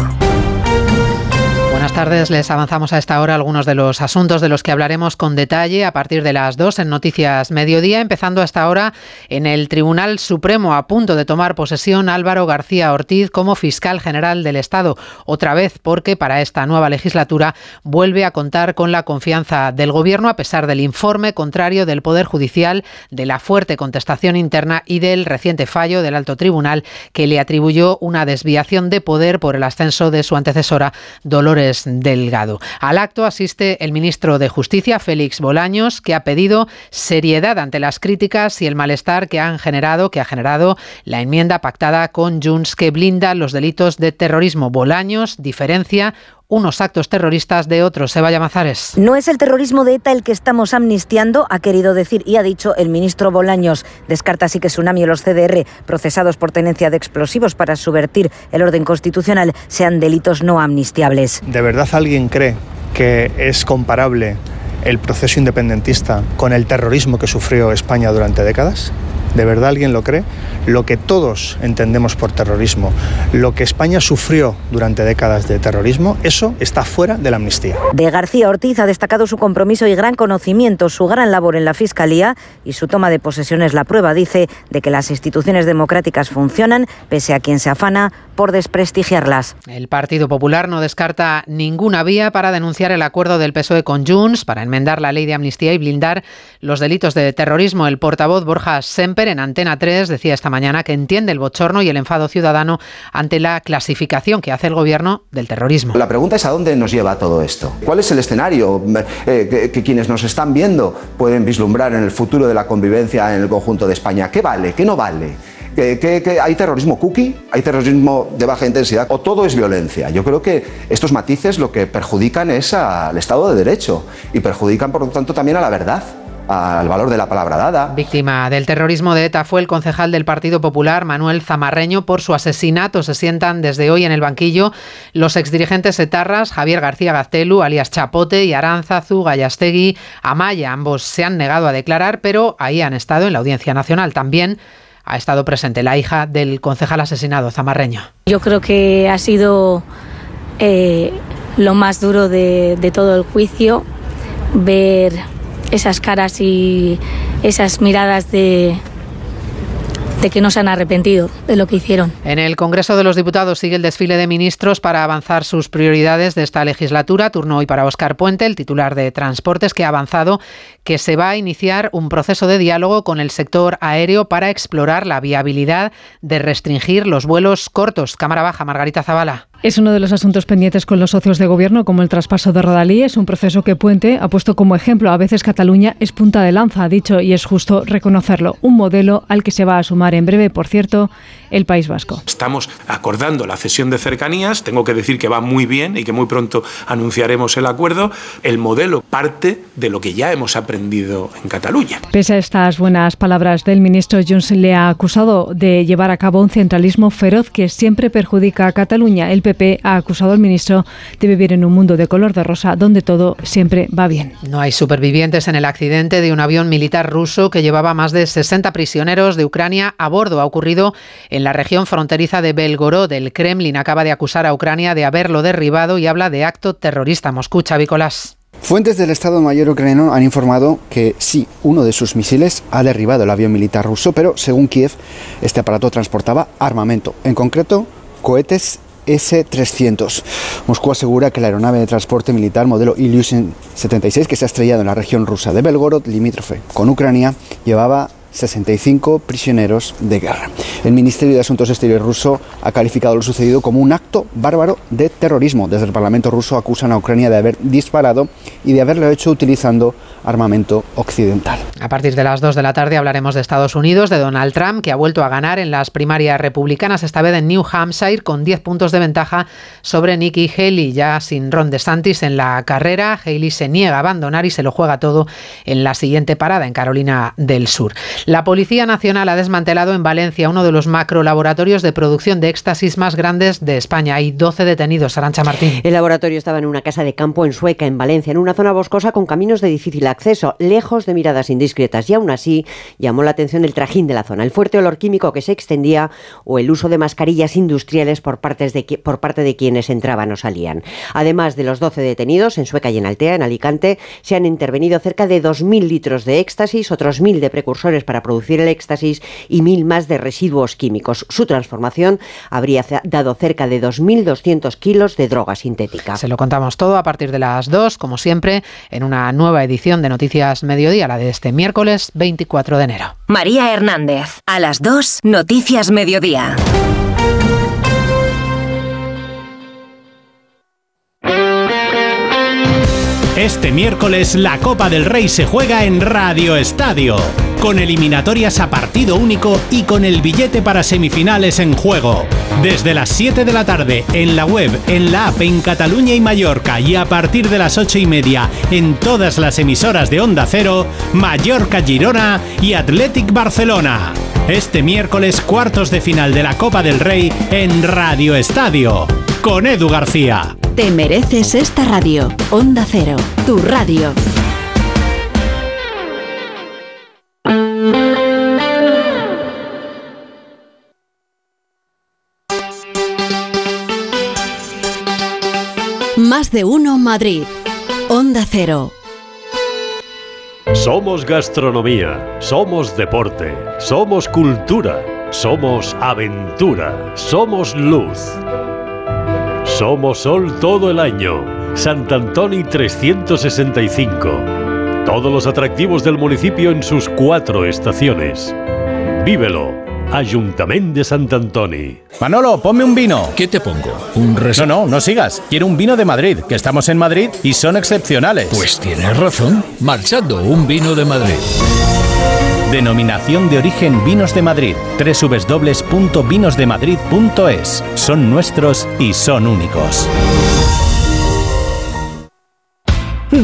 Buenas tardes. Les avanzamos a esta hora algunos de los asuntos de los que hablaremos con detalle a partir de las 2 en Noticias Mediodía, empezando hasta ahora en el Tribunal Supremo a punto de tomar posesión Álvaro García Ortiz como fiscal general del Estado. Otra vez porque para esta nueva legislatura vuelve a contar con la confianza del Gobierno a pesar del informe contrario del Poder Judicial, de la fuerte contestación interna y del reciente fallo del Alto Tribunal que le atribuyó una desviación de poder por el ascenso de su antecesora Dolores Delgado. Al acto asiste el ministro de Justicia, Félix Bolaños, que ha pedido seriedad ante las críticas y el malestar que han generado, que ha generado la enmienda pactada con Junts que blinda los delitos de terrorismo. Bolaños diferencia unos actos terroristas de otros. Se vaya Mazares. No es el terrorismo de ETA el que estamos amnistiando, ha querido decir y ha dicho el ministro Bolaños. Descarta así que Tsunami o los CDR, procesados por tenencia de explosivos para subvertir el orden constitucional, sean delitos no amnistiables. ¿De verdad alguien cree que es comparable el proceso independentista con el terrorismo que sufrió España durante décadas? ¿De verdad alguien lo cree? Lo que todos entendemos por terrorismo, lo que España sufrió durante décadas de terrorismo, eso está fuera de la amnistía. De García Ortiz ha destacado su compromiso y gran conocimiento, su gran labor en la Fiscalía y su toma de posesión es la prueba, dice, de que las instituciones democráticas funcionan, pese a quien se afana por desprestigiarlas. El Partido Popular no descarta ninguna vía para denunciar el acuerdo del PSOE con Junts para enmendar la ley de amnistía y blindar los delitos de terrorismo. El portavoz Borja Semper en Antena 3 decía esta mañana que entiende el bochorno y el enfado ciudadano ante la clasificación que hace el gobierno del terrorismo. La pregunta es a dónde nos lleva todo esto. ¿Cuál es el escenario eh, que, que quienes nos están viendo pueden vislumbrar en el futuro de la convivencia en el conjunto de España? ¿Qué vale? ¿Qué no vale? ¿Que, hay terrorismo cookie? ¿Hay terrorismo de baja intensidad? ¿O todo es violencia? Yo creo que estos matices lo que perjudican es al Estado de Derecho y perjudican, por lo tanto, también a la verdad al valor de la palabra dada. Víctima del terrorismo de ETA fue el concejal del Partido Popular, Manuel Zamarreño, por su asesinato. Se sientan desde hoy en el banquillo los exdirigentes etarras, Javier García Gaztelu, alias Chapote, y Aránzazu, Gallastegui, Amaya. Ambos se han negado a declarar, pero ahí han estado en la Audiencia Nacional. También ha estado presente la hija del concejal asesinado, Zamarreño. Yo creo que ha sido eh, lo más duro de, de todo el juicio, ver esas caras y esas miradas de, que no se han arrepentido de lo que hicieron. En el Congreso de los Diputados sigue el desfile de ministros para avanzar sus prioridades de esta legislatura. Turno hoy para Óscar Puente, el titular de Transportes, que ha avanzado que se va a iniciar un proceso de diálogo con el sector aéreo para explorar la viabilidad de restringir los vuelos cortos. Cámara Baja, Margarita Zavala. Es uno de los asuntos pendientes con los socios de gobierno, como el traspaso de Rodalí. Es un proceso que Puente ha puesto como ejemplo. A veces Cataluña es punta de lanza, ha dicho, y es justo reconocerlo. Un modelo al que se va a sumar en breve, por cierto, el País Vasco. Estamos acordando la cesión de cercanías. Tengo que decir que va muy bien y que muy pronto anunciaremos el acuerdo. El modelo parte de lo que ya hemos aprendido en Cataluña. Pese a estas buenas palabras del ministro, Junts le ha acusado de llevar a cabo un centralismo feroz que siempre perjudica a Cataluña. El PP ha acusado al ministro de vivir en un mundo de color de rosa donde todo siempre va bien. No hay supervivientes en el accidente de un avión militar ruso que llevaba más de 60 prisioneros de Ucrania a bordo. Ha ocurrido en la región fronteriza de Belgorod. El Kremlin acaba de acusar a Ucrania de haberlo derribado y habla de acto terrorista. Moscú, Chavicolás. Fuentes del Estado Mayor ucraniano han informado que sí, uno de sus misiles ha derribado el avión militar ruso, pero según Kiev, este aparato transportaba armamento, en concreto cohetes S-300. Moscú asegura que la aeronave de transporte militar modelo Ilyushin 76, que se ha estrellado en la región rusa de Belgorod, limítrofe con Ucrania, llevaba 65 prisioneros de guerra. El Ministerio de Asuntos Exteriores ruso ha calificado lo sucedido como un acto bárbaro de terrorismo. Desde el Parlamento ruso acusan a Ucrania de haber disparado y de haberlo hecho utilizando armamento occidental. A partir de las 2 de la tarde hablaremos de Estados Unidos, de Donald Trump, que ha vuelto a ganar en las primarias republicanas, esta vez en New Hampshire, con 10 puntos de ventaja sobre Nikki Haley, ya sin Ron DeSantis en la carrera. Haley se niega a abandonar y se lo juega todo en la siguiente parada, en Carolina del Sur. La Policía Nacional ha desmantelado en Valencia uno de los macro laboratorios de producción de éxtasis más grandes de España. Hay 12 detenidos. Arancha Martín. El laboratorio estaba en una casa de campo en Sueca, en Valencia, en una zona boscosa con caminos de difícil acceso, lejos de miradas indiscretas, y aún así llamó la atención el trajín de la zona, el fuerte olor químico que se extendía o el uso de mascarillas industriales por, partes de, por parte de quienes entraban o salían. Además de los 12 detenidos en Sueca y en Altea, en Alicante, se han intervenido cerca de 2.000 litros de éxtasis, otros 1.000 de precursores para producir el éxtasis y 1.000 más de residuos químicos. Su transformación habría dado cerca de 2.200 kilos de droga sintética. Se lo contamos todo a partir de las 2, como siempre, en una nueva edición de Noticias Mediodía, la de este miércoles 24 de enero. María Hernández. A las 2, Noticias Mediodía. Este miércoles la Copa del Rey se juega en Radio Estadio, con eliminatorias a partido único y con el billete para semifinales en juego. Desde las 7 de la tarde en la web, en la app en Cataluña y Mallorca y a partir de las 8 y media en todas las emisoras de Onda Cero, Mallorca Girona y Athletic Barcelona. Este miércoles cuartos de final de la Copa del Rey en Radio Estadio, con Edu García. Te mereces esta radio. Onda Cero, tu radio. Más de uno Madrid. Onda Cero. Somos gastronomía, somos deporte, somos cultura, somos aventura, somos luz. Somos sol todo el año. Sant Antoni 365. Todos los atractivos del municipio en sus cuatro estaciones. Vívelo. Ayuntamiento de Sant Antoni. Manolo, ponme un vino. ¿Qué te pongo? ¿Un No, no, no sigas. Quiero un vino de Madrid, que estamos en Madrid y son excepcionales. Pues tienes razón. Marchando, un vino de Madrid. Denominación de origen Vinos de Madrid. www.vinosdemadrid.es. Son nuestros y son únicos.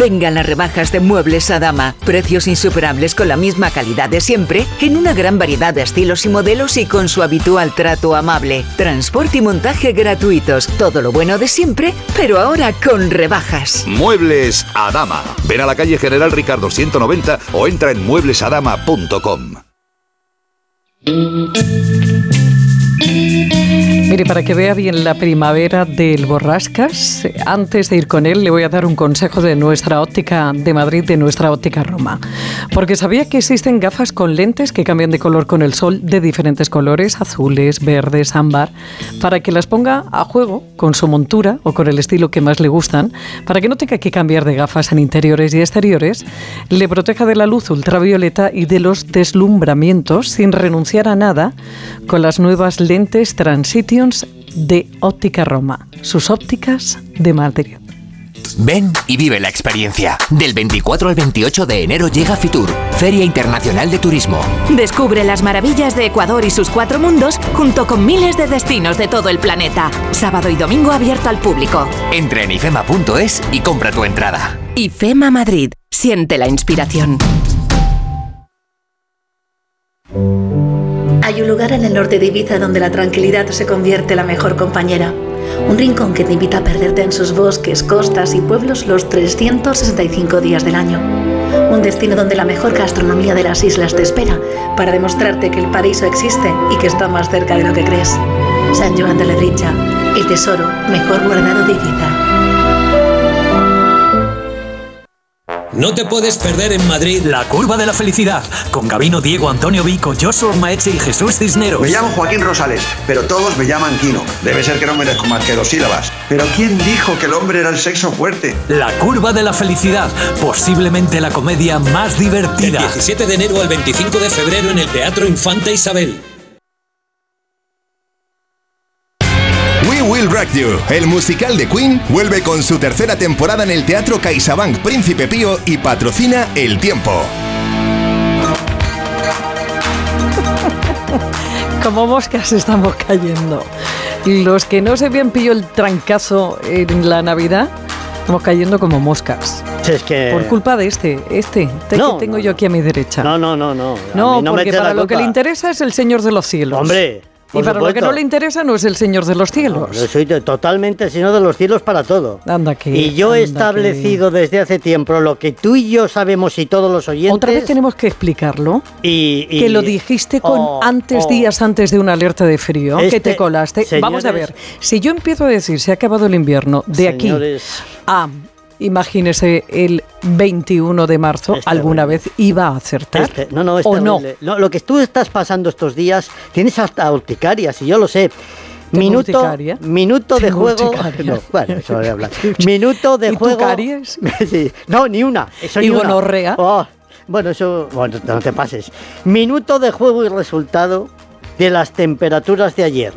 Vengan las rebajas de Muebles Adama. Precios insuperables con la misma calidad de siempre, en una gran variedad de estilos y modelos y con su habitual trato amable. Transporte y montaje gratuitos. Todo lo bueno de siempre, pero ahora con rebajas. Muebles Adama. Ven a la calle General Ricardo 190 o entra en mueblesadama.com. Mire, para que vea bien la primavera del Borrascas, antes de ir con él le voy a dar un consejo de nuestra óptica de Madrid, de nuestra óptica Roma. Porque sabía que existen gafas con lentes que cambian de color con el sol de diferentes colores, azules, verdes, ámbar, para que las ponga a juego con su montura o con el estilo que más le gustan, para que no tenga que cambiar de gafas en interiores y exteriores, le proteja de la luz ultravioleta y de los deslumbramientos sin renunciar a nada con las nuevas lentes Transitions de Óptica Roma, sus ópticas de Madrid. Ven y vive la experiencia. Del 24 al 28 de enero llega Fitur, Feria Internacional de Turismo. Descubre las maravillas de Ecuador y sus cuatro mundos junto con miles de destinos de todo el planeta. Sábado y domingo abierto al público. Entra en ifema.es y compra tu entrada. IFEMA Madrid. Siente la inspiración. Un lugar en el norte de Ibiza donde la tranquilidad se convierte en la mejor compañera. Un rincón que te invita a perderte en sus bosques, costas y pueblos los 365 días del año. Un destino donde la mejor gastronomía de las islas te espera para demostrarte que el paraíso existe y que está más cerca de lo que crees. San Joan de Lebrincha, el tesoro mejor guardado de Ibiza. No te puedes perder en Madrid la curva de la felicidad con Gabino, Diego, Antonio Vico, Joshua Maeche y Jesús Cisneros. Me llamo Joaquín Rosales, pero todos me llaman Quino. Debe ser que no merezco más que dos sílabas. Pero ¿quién dijo que el hombre era el sexo fuerte? La curva de la felicidad, posiblemente la comedia más divertida. Del 17 de enero al 25 de febrero en el Teatro Infanta Isabel. You, el musical de Queen, vuelve con su tercera temporada en el Teatro CaixaBank Príncipe Pío y patrocina El Tiempo. Como moscas estamos cayendo. Los que no se bien pilló el trancazo en la Navidad, estamos cayendo como moscas. Es que... Por culpa de este, este, este No, que tengo yo aquí a mi derecha. No, no, no, no. No, no me porque para lo que le interesa es el Señor de los cielos. Hombre, y para lo que no le interesa no es el Señor de los Cielos. yo soy totalmente el Señor de los Cielos para todo. Anda que, y yo he establecido desde hace tiempo lo que tú y yo sabemos y todos los oyentes. Otra vez tenemos que explicarlo. Y, que lo dijiste con Oh, antes, oh. días antes de una alerta de frío, que Este- te colaste. Vamos a ver, si yo empiezo a decir se ha acabado el invierno de Señores. aquí a, imagínese, el 21 de marzo, ¿alguna vez iba a acertar? Este- no, no, es ¿O no? Lo, que tú estás pasando estos días, tienes hasta urticaria, si yo lo sé. ¿Tengo Minuto, urticaria? minuto de juego. No, bueno, eso voy a hablar. Minuto de ¿Y tu juego. caries? Sí, no, ni una. Eso ¿Y ni una. gonorrea? Oh, bueno, eso. Bueno, no te pases. Minuto de juego y resultado de las temperaturas de ayer.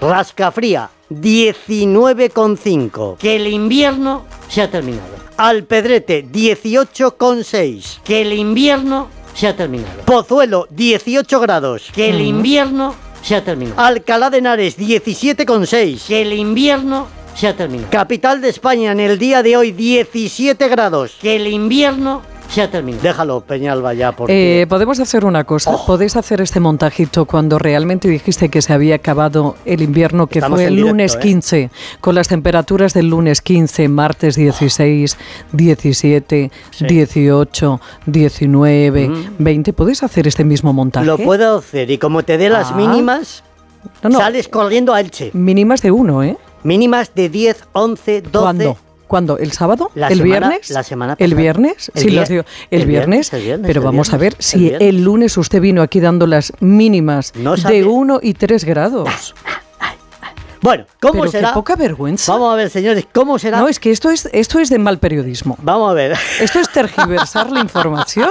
Rascafría, 19,5. Que el invierno se ha terminado. Alpedrete, 18,6. Que el invierno se ha terminado. Pozuelo, 18 grados. Que el invierno se ha terminado. Alcalá de Henares, 17,6. Que el invierno se ha terminado. Capital de España en el día de hoy, 17 grados. Que el invierno se ha terminado. Déjalo, Peñalba, ya, porque... Eh, Podemos hacer una cosa. Oh. Podéis hacer este montajito cuando realmente dijiste que se había acabado el invierno, que Estamos fue el directo, lunes ¿eh? 15, con las temperaturas del lunes 15, martes 16, 17, 18, 19, 20. ¿Podéis hacer este mismo montaje? Lo puedo hacer y como te dé las Ah. mínimas, No, no. sales corriendo a Elche. Mínimas de uno, ¿eh? Mínimas de 10, 11, 12. ¿Cuándo? ¿Cuándo? ¿El sábado? La ¿El semana- viernes? la semana ¿El pasada. viernes? El sí, vier- los digo. El, el viernes. viernes, el viernes, Pero el vamos a ver si el el lunes usted vino aquí dando las mínimas No de sabe- 1 y 3 grados. Bueno, ¿cómo Pero será? qué poca vergüenza. Vamos a ver, señores, ¿cómo será? No, es que esto es, esto es de mal periodismo. Vamos a ver. Esto es tergiversar la información.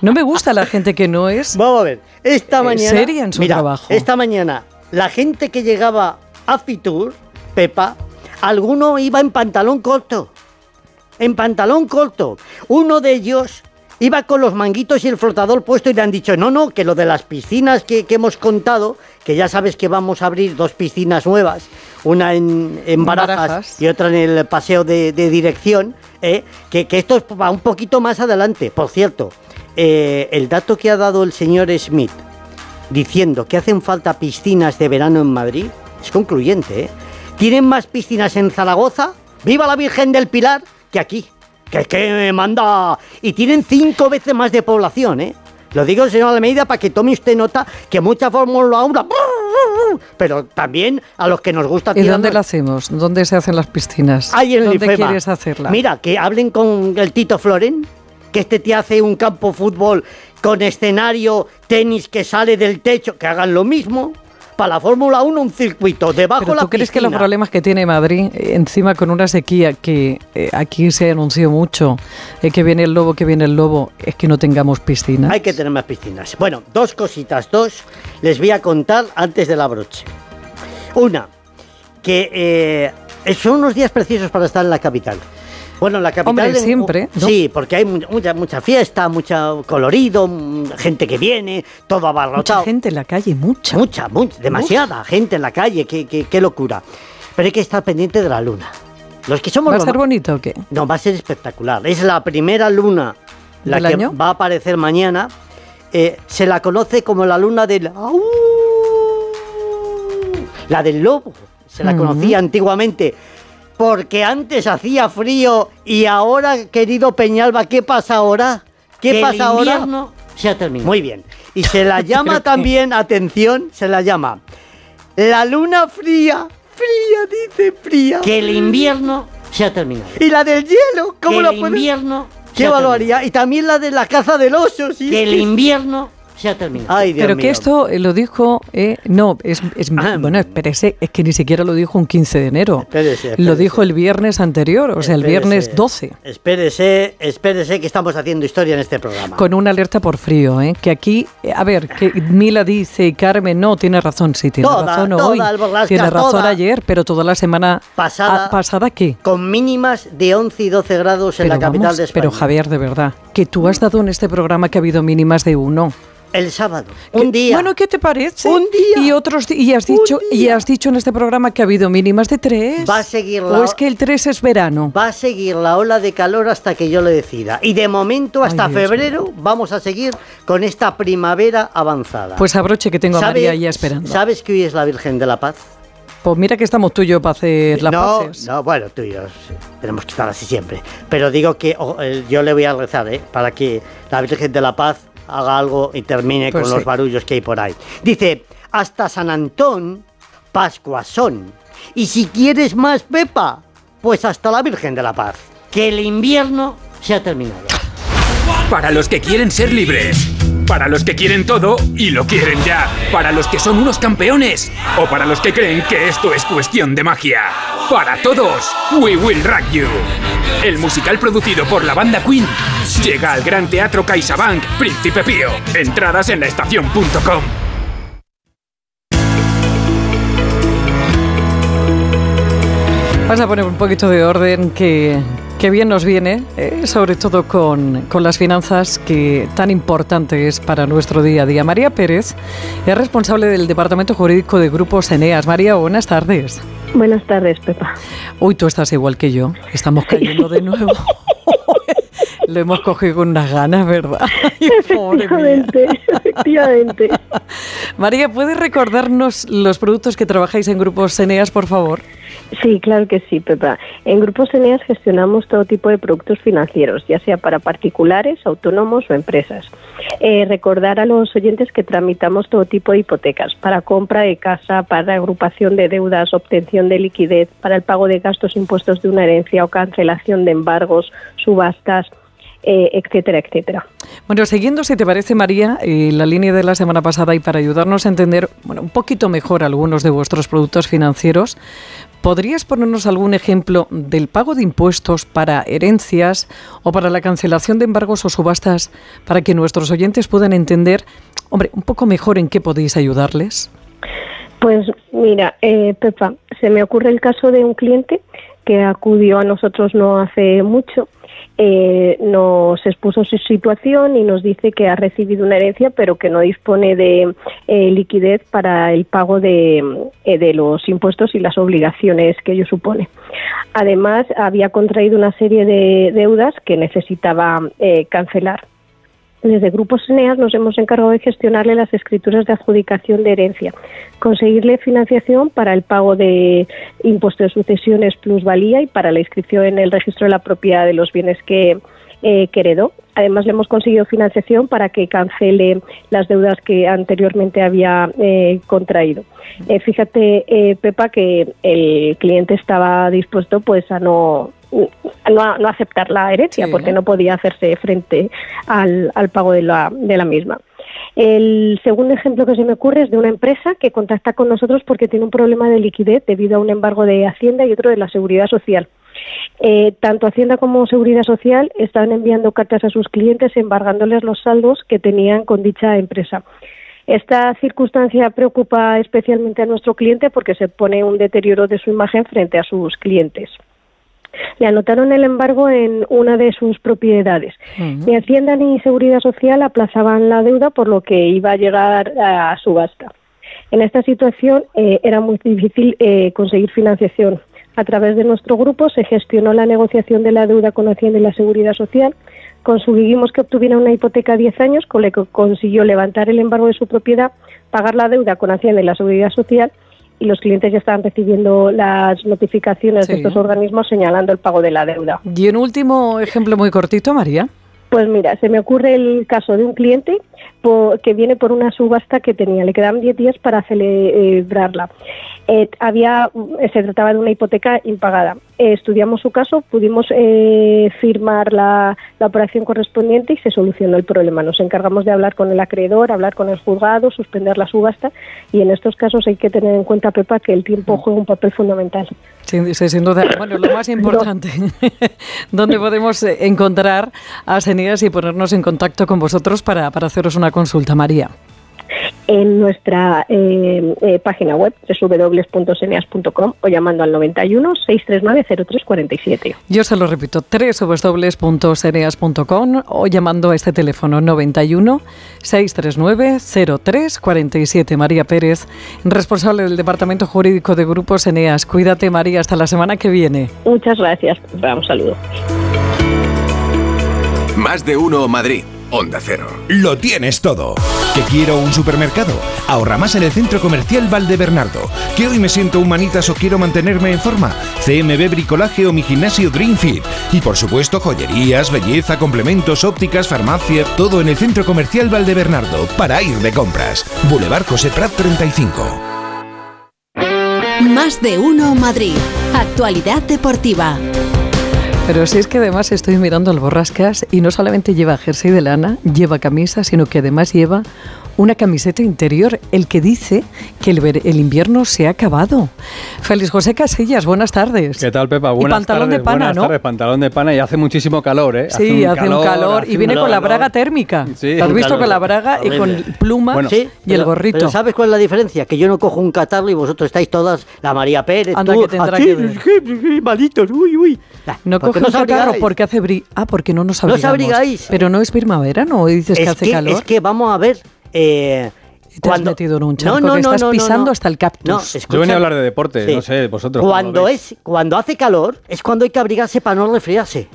No me gusta la gente que no es Vamos a ver. Esta eh, mañana. seria en su mira, trabajo. Esta mañana, la gente que llegaba a Fitur, Pepa, alguno iba en pantalón corto. En pantalón corto. Uno de ellos iba con los manguitos y el flotador puesto y le han dicho, no, no, que lo de las piscinas que, que hemos contado, que ya sabes que vamos a abrir dos piscinas nuevas, una en, en Barajas, Barajas. y otra en el paseo de, de dirección, eh, que, que esto va un poquito más adelante. Por cierto, eh, el dato que ha dado el señor Smith diciendo que hacen falta piscinas de verano en Madrid es concluyente. ¿eh? Tienen más piscinas en Zaragoza, viva la Virgen del Pilar, que aquí. Que es que manda. Y tienen cinco veces más de población, ¿eh? Lo digo, señor Almeida, para que tome usted nota que mucha Fórmula 1. Pero también a los que nos gusta ¿Y dónde la hacemos? ¿Dónde se hacen las piscinas? Ahí en el ¿Dónde quieres hacerla? Mira, que hablen con el Tito Floren, que este te hace un campo fútbol con escenario, tenis que sale del techo, que hagan lo mismo. Para la Fórmula 1 un circuito, debajo ¿Pero la tú crees que los problemas que tiene Madrid, eh, encima con una sequía que eh, aquí se anunció mucho, eh, que viene el lobo, que viene el lobo, es que no tengamos piscinas? Hay que tener más piscinas. Bueno, dos cositas, dos les voy a contar antes de la broche. Una, que eh, son unos días preciosos para estar en la capital. Bueno, en la capital... Hombre, en- siempre, ¿no? Sí, porque hay mu- mucha, mucha fiesta, mucho colorido, mm, gente que viene, todo abarrotado. Mucha gente en la calle, mucha. Mucha, mucha, demasiada gente en la calle, qué, qué- qué locura. Pero hay que estar pendiente de la luna. Los que somos ¿Va a ser bonito o qué? no, va a ser espectacular. Es la primera luna la ¿Del que año? va a aparecer mañana. Eh, se la conoce como la luna del... ¡Au! La del lobo. Se la Ujú. conocía antiguamente. Porque antes hacía frío y ahora, querido Peñalba, ¿qué pasa ahora? ¿Qué Que el pasa ahora? invierno se ha terminado. Muy bien. Y se la ¿Pero llama también, atención, se la llama la luna fría. Fría, dice fría. Que el invierno se ha terminado. Y la del hielo, ¿cómo Que la el puedes? invierno ¡Qué barbaridad! Y también la de la caza del oso, sí. Que el invierno se ha terminado. Ay, Dios Pero mío. que esto eh, lo dijo, eh, no, es, es- bueno, espérese, es que ni siquiera lo dijo un 15 de enero. Espérese, Lo dijo el viernes anterior, o sea, el viernes 12, Espérese, espérese que estamos haciendo historia en este programa. con una alerta por frío, ¿eh? Que aquí, eh, a ver, que Mila dice y Carmen, no, tiene razón, sí, tiene Toda, razón toda, hoy. Tiene razón toda. ayer, pero toda la semana Pasada. ah, pasada ¿qué? Con mínimas de 11 y 12 grados en la capital vamos, de España. Pero Javier, de verdad, que tú has dado en este programa que ha habido mínimas de uno. El sábado. Un día. Bueno, ¿qué te parece? Un día. Y otros y has dicho y has dicho en este programa que ha habido mínimas de tres. Va a seguir la O es que el 3 es verano. Va a seguir la ola de calor hasta que yo lo decida. Y de momento, hasta Ay, Dios febrero, vamos a seguir con esta primavera avanzada. Pues abroche que tengo a ¿Sabe- María ya esperando. ¿Sabes que hoy es la Virgen de la Paz? Pues mira que estamos yo para hacer las no, paces. no, bueno, tú y yo sí, tenemos que estar así siempre. Pero digo que oh, eh, yo le voy a rezar, ¿eh? Para que la Virgen de la Paz haga algo y termine Pues con sí. los barullos que hay por ahí. Dice, hasta San Antón, Pascua son. Y si quieres más, Pepa, pues hasta la Virgen de la Paz. Que el invierno se ha terminado. Para los que quieren ser libres. Para los que quieren todo y lo quieren ya. Para los que son unos campeones. O para los que creen que esto es cuestión de magia. Para todos, We Will Rock You. El musical producido por la banda Queen llega al Gran Teatro CaixaBank Príncipe Pío. Entradas en la estación.com. Vas a poner un poquito de orden que, que bien nos viene, eh, sobre todo con, con las finanzas que tan importante es para nuestro día a día. María Pérez es responsable del Departamento Jurídico de Grupos Eneas. María, buenas tardes. Buenas tardes, Pepa. Uy, tú estás igual que yo. Estamos cayendo de nuevo. Lo hemos cogido con unas ganas, ¿verdad? Ay. Efectivamente, efectivamente. María, ¿puedes recordarnos los productos que trabajáis en Grupos Eneas, por favor? Sí, claro que sí, Pepa. En Grupos Eneas gestionamos todo tipo de productos financieros, ya sea para particulares, autónomos o empresas. Eh, recordar a los oyentes que tramitamos todo tipo de hipotecas para compra de casa, para agrupación de deudas, obtención de liquidez, para el pago de gastos impuestos de una herencia o cancelación de embargos, subastas, eh, etcétera, etcétera. Bueno, siguiendo, si te parece, María, eh, la línea de la semana pasada y para ayudarnos a entender bueno, un poquito mejor algunos de vuestros productos financieros, ¿podrías ponernos algún ejemplo del pago de impuestos para herencias o para la cancelación de embargos o subastas para que nuestros oyentes puedan entender, hombre, un poco mejor en qué podéis ayudarles? Pues mira, eh, Pepa, se me ocurre el caso de un cliente que acudió a nosotros no hace mucho. Eh, nos expuso su situación y nos dice que ha recibido una herencia pero que no dispone de eh, liquidez para el pago de, eh, de los impuestos y las obligaciones que ello supone. Además, había contraído una serie de deudas que necesitaba eh, cancelar. Desde Grupos Eneas nos hemos encargado de gestionarle las escrituras de adjudicación de herencia, conseguirle financiación para el pago de impuestos de sucesiones plusvalía y para la inscripción en el registro de la propiedad de los bienes que, eh, heredó. Además, le hemos conseguido financiación para que cancele las deudas que anteriormente había eh, contraído. Eh, fíjate, eh, Pepa, que el cliente estaba dispuesto pues a no no, aceptar la herencia Sí. porque no podía hacerse frente al, al pago de la, de la misma. El segundo ejemplo que se me ocurre es de una empresa que contacta con nosotros porque tiene un problema de liquidez debido a un embargo de Hacienda y otro de la Seguridad Social. Eh, tanto Hacienda como Seguridad Social están enviando cartas a sus clientes embargándoles los saldos que tenían con dicha empresa. Esta circunstancia preocupa especialmente a nuestro cliente porque se pone un deterioro de su imagen frente a sus clientes. Le anotaron el embargo en una de sus propiedades. Ni Hacienda ni Seguridad Social aplazaban la deuda, por lo que iba a llegar a subasta. En esta situación eh, era muy difícil eh, conseguir financiación. A través de nuestro grupo se gestionó la negociación de la deuda con Hacienda y la Seguridad Social. Conseguimos que obtuviera una hipoteca a 10 años, con la que consiguió levantar el embargo de su propiedad, pagar la deuda con Hacienda y la Seguridad Social y los clientes ya estaban recibiendo las notificaciones de estos organismos señalando el pago de la deuda. Y un último ejemplo muy cortito, María. Pues mira, se me ocurre el caso de un cliente que viene por una subasta que tenía. Le quedaban 10 días para celebrarla. Eh, había, se trataba de una hipoteca impagada. Eh, estudiamos su caso, pudimos eh, firmar la, la operación correspondiente y se solucionó el problema. Nos encargamos de hablar con el acreedor, hablar con el juzgado, suspender la subasta y en estos casos hay que tener en cuenta, Pepa, que el tiempo juega un papel fundamental. Sin, sí, sin duda. Bueno, lo más importante, ¿dónde podemos eh, encontrar a Seneas y ponernos en contacto con vosotros para, para haceros una consulta, María? En nuestra eh, eh, página web www.seneas.com o llamando al 91 639 0347. Yo se lo repito, www.seneas.com o llamando a este teléfono 91 639 0347. María Pérez, responsable del Departamento Jurídico de Grupo Seneas. Cuídate, María, hasta la semana que viene. Muchas gracias. Un saludo. Más de uno Madrid. Onda Cero. Lo tienes todo. ¿Que quiero un supermercado? Ahorra más en el Centro Comercial Valdebernardo. ¿Que hoy me siento humanitas o quiero mantenerme en forma? CMB Bricolaje o mi gimnasio Greenfit. Y por supuesto joyerías, belleza, complementos, ópticas, farmacia, todo en el Centro Comercial Valdebernardo para ir de compras. Boulevard José Prat 35. Más de uno Madrid. Actualidad deportiva. Pero si es que además estoy mirando al Borrascas y no solamente lleva jersey de lana, lleva camisa, sino que además lleva una camiseta interior, el que dice que el, ver- el invierno se ha acabado. Félix José Casillas, buenas tardes. ¿Qué tal, Pepa? Buenas pantalón de tardes, pana, buenas ¿no? tardes, pantalón de pana y hace muchísimo calor, ¿eh? Sí, hace un calor, hace y viene un con la calor. braga térmica. Sí. ¿Te has Un visto calor con la braga y con horrible. pluma Sí, y el pero- gorrito? Pero ¿sabes cuál es la diferencia? Que yo no cojo un catarro y vosotros estáis todas, la María Pérez, Anda, tú, que tendrá así, que ver. sí, malitos, uy, uy. No coge un catarro abrigáis. porque hace bri... Ah, porque no nos No abrigamos. os abrigáis. Pero no es primavera, ¿no? Y dices que es hace que, calor. Es que vamos a ver... Eh, te has metido en un charco que estás pisando hasta el cactus. No, Yo venía a hablar de deporte, Sí. no sé, vosotros. Cuando, es, cuando hace calor es cuando hay que abrigarse para no resfriarse.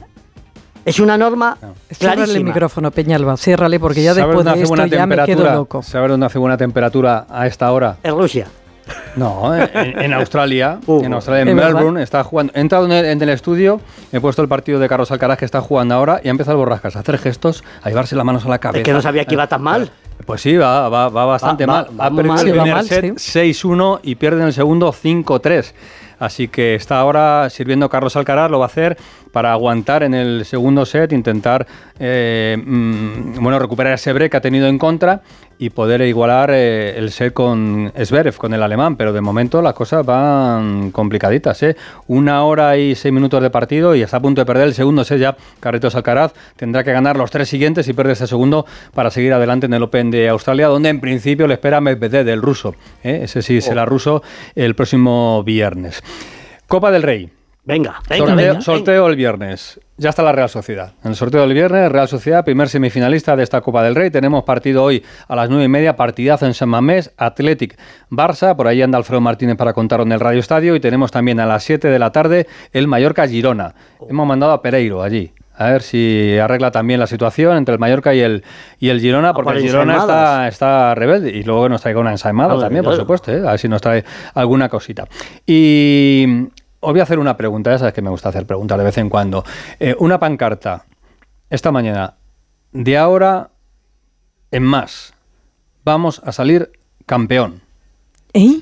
Es una norma Ciérrale el clarísima. micrófono, Peñalba, ciérrale porque ya ¿Sabes después de esto ya me quedo temperatura? loco. ¿Sabes dónde hace buena temperatura a esta hora? En Rusia. No, en, en Australia, Uh, en Australia, en es verdad. Melbourne, está jugando. He entrado en el, en el estudio, he puesto el partido de Carlos Alcaraz que está jugando ahora y ha empezado el Borrascas a hacer gestos, a llevarse las manos a la cabeza. Es que no sabía que iba tan mal. Pues sí, va, va, va bastante Va- mal. va ha perdido mal. el Sí, primer mal, set 6-1 y pierde en el segundo 5-3. Así que está ahora sirviendo Carlos Alcaraz, lo va a hacer para aguantar en el segundo set, intentar eh, mm, bueno, recuperar ese break que ha tenido en contra y poder igualar eh, el set con Zverev, con el alemán. Pero de momento las cosas van complicaditas. ¿eh? Una hora y seis minutos de partido y está a punto de perder el segundo set ya. Carlitos Alcaraz tendrá que ganar los tres siguientes y pierde ese segundo para seguir adelante en el Open de Australia, donde en principio le espera Medvedev, del ruso. ¿eh? Ese sí será ruso el próximo viernes. Copa del Rey. Venga, venga, sorteo, venga, sorteo el viernes. Ya está la Real Sociedad. En el sorteo del viernes, Real Sociedad, primer semifinalista de esta Copa del Rey. Tenemos partido hoy a las nueve y media, partidazo en San Mamés, Athletic Barça. Por ahí anda Alfredo Martínez para contarlo en el Radio Estadio. Y tenemos también a las 7 de la tarde el Mallorca Girona. Hemos mandado a Pereiro allí. A ver si arregla también la situación entre el Mallorca y el, y el Girona, porque por el Girona está, está rebelde. Y luego nos traiga una ensaimada Joder, también, por supuesto. ¿eh? A ver si nos trae alguna cosita. Y os voy a hacer una pregunta, ya sabes que me gusta hacer preguntas de vez en cuando. Eh, una pancarta esta mañana, de ahora en más, vamos a salir campeón. ¿Eh?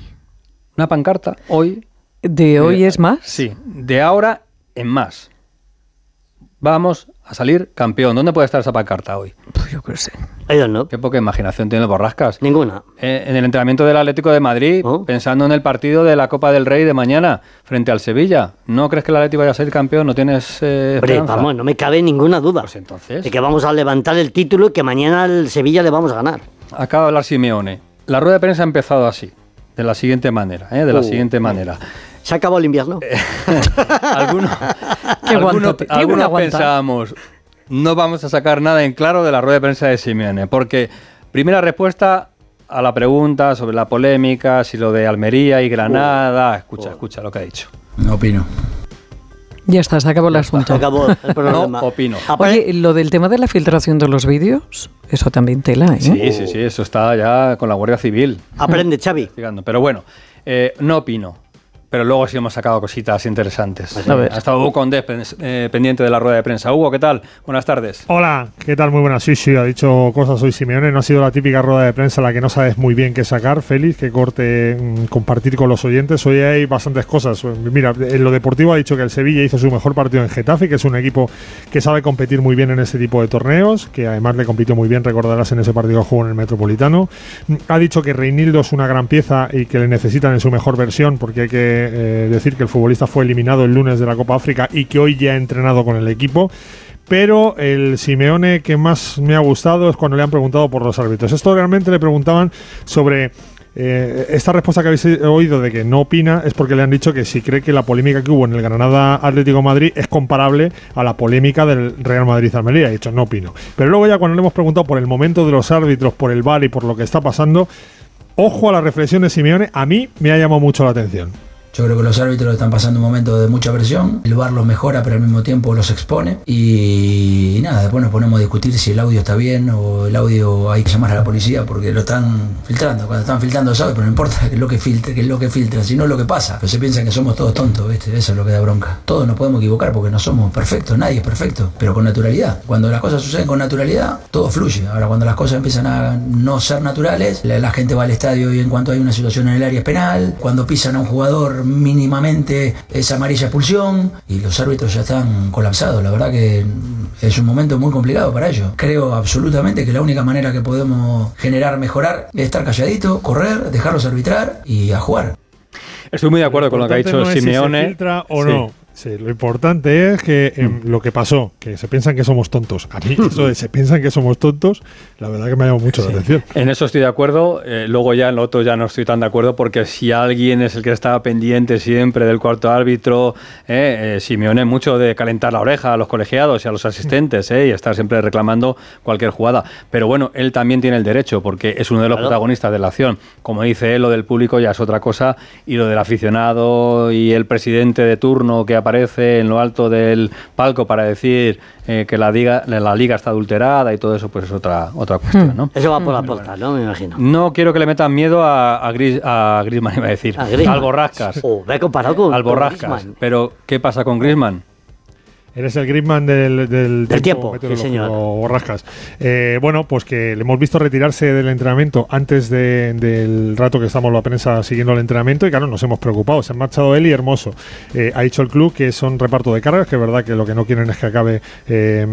Una pancarta hoy. ¿De hoy eh, es más? Sí, de ahora en más. Vamos a salir campeón. ¿Dónde puede estar esa pancarta hoy? Pues yo qué sé. Qué poca imaginación tiene el Borrascas. Ninguna. Eh, en el entrenamiento del Atlético de Madrid, pensando en el partido de la Copa del Rey de mañana frente al Sevilla. ¿No crees que el Atlético vaya a ser campeón? ¿No tienes eh, Hombre, esperanza? vamos, no me cabe ninguna duda. Pues entonces. De que vamos a levantar el título y que mañana el Sevilla le vamos a ganar. Acaba de hablar Simeone. La rueda de prensa ha empezado así, de la siguiente manera, ¿eh? de la Uh. siguiente manera. Se acabó el invierno. algunos Qué algunos, algunos pensábamos, no vamos a sacar nada en claro de la rueda de prensa de Simeone, porque primera respuesta a la pregunta sobre la polémica, si lo de Almería y Granada, escucha, escucha lo que ha dicho. No opino. Ya está, se acabó el asunto. Se acabó el problema. No opino. Oye, lo del tema de la filtración de los vídeos, eso también tela, ¿eh? Sí, sí, sí, eso está ya con la Guardia Civil. Aprende, Xavi. Pero bueno, eh, no opino. Pero luego sí hemos sacado cositas interesantes. A ver. Ha estado Hugo Condés eh, pendiente de la rueda de prensa. Hugo, ¿qué tal? Buenas tardes. Hola, ¿qué tal? Muy buenas. Sí, sí, ha dicho cosas hoy Simeone. No ha sido la típica rueda de prensa la que no sabes muy bien qué sacar, Félix, qué corte mm, compartir con los oyentes. Hoy hay bastantes cosas. Mira, en lo deportivo ha dicho que el Sevilla hizo su mejor partido en Getafe, que es un equipo que sabe competir muy bien en este tipo de torneos, que además le compitió muy bien, recordarás en ese partido que jugó en el Metropolitano. Mm, Ha dicho que Reinildo es una gran pieza y que le necesitan en su mejor versión, porque hay que eh, decir que el futbolista fue eliminado el lunes de la Copa África y que hoy ya ha entrenado con el equipo pero el Simeone que más me ha gustado es cuando le han preguntado por los árbitros. Esto realmente le preguntaban sobre eh, esta respuesta que habéis oído de que no opina es porque le han dicho que si cree que la polémica que hubo en el Granada Atlético Madrid es comparable a la polémica del Real Madrid Almería. Ha dicho no opino. Pero luego ya cuando le hemos preguntado por el momento de los árbitros, por el VAR y por lo que está pasando, ojo a la reflexión de Simeone, a mí me ha llamado mucho la atención. Yo creo que los árbitros están pasando un momento de mucha presión. El VAR los mejora, pero al mismo tiempo los expone. Y, nada, después nos ponemos a discutir si el audio está bien o el audio hay que llamar a la policía porque lo están filtrando. Cuando están filtrando sabe, pero no importa qué es lo que filtre, qué es lo que filtra, sino lo que pasa. Pero se piensan que somos todos tontos, ¿viste? Eso es lo que da bronca. Todos nos podemos equivocar porque no somos perfectos, nadie es perfecto, pero con naturalidad. Cuando las cosas suceden con naturalidad, todo fluye. Ahora, cuando las cosas empiezan a no ser naturales, la, gente va al estadio y en cuanto hay una situación en el área penal. Cuando pisan a un jugador mínimamente es amarilla expulsión y los árbitros ya están colapsados. La verdad que es un momento muy complicado para ellos. Creo absolutamente que la única manera que podemos generar, mejorar, es estar calladito, correr, dejarlos arbitrar y a jugar. Estoy muy de acuerdo con lo que ha dicho no es si se Simeone. filtra o Sí. no. Sí, lo importante es que em, lo que pasó, que se piensan que somos tontos. A mí eso de se piensan que somos tontos, la verdad que me ha llamado mucho la atención. En eso estoy de acuerdo. eh, luego ya en lo otro ya no estoy tan de acuerdo porque si alguien es el que estaba pendiente siempre del cuarto árbitro, eh, eh, Simeone mucho de calentar la oreja a los colegiados y a los asistentes eh, y estar siempre reclamando cualquier jugada. Pero bueno, él también tiene el derecho porque es uno de los Claro. protagonistas de la acción. Como dice él, lo del público ya es otra cosa y lo del aficionado y el presidente de turno que aparece en lo alto del palco para decir eh, que la liga, la liga está adulterada y todo eso, pues es otra, otra cuestión, ¿no? Eso va por la puerta, ¿no? Me imagino. No quiero que le metan miedo a, a, Gris- a Griezmann, iba a decir. A Griezmann. Al Borrascas. Oh, ve comparado con, al con Borrascas. Griezmann. Pero, ¿qué pasa con Griezmann? Eres el Griezmann del, del, Del tiempo, sí, meteorológico, señor. Borrascas. Eh, bueno, pues que le hemos visto retirarse del entrenamiento antes de- del rato que estamos la prensa siguiendo el entrenamiento y claro, nos hemos preocupado. Se ha marchado él y Hermoso. Eh, ha dicho el club que son reparto de cargas, que es verdad que lo que no quieren es que acabe eh,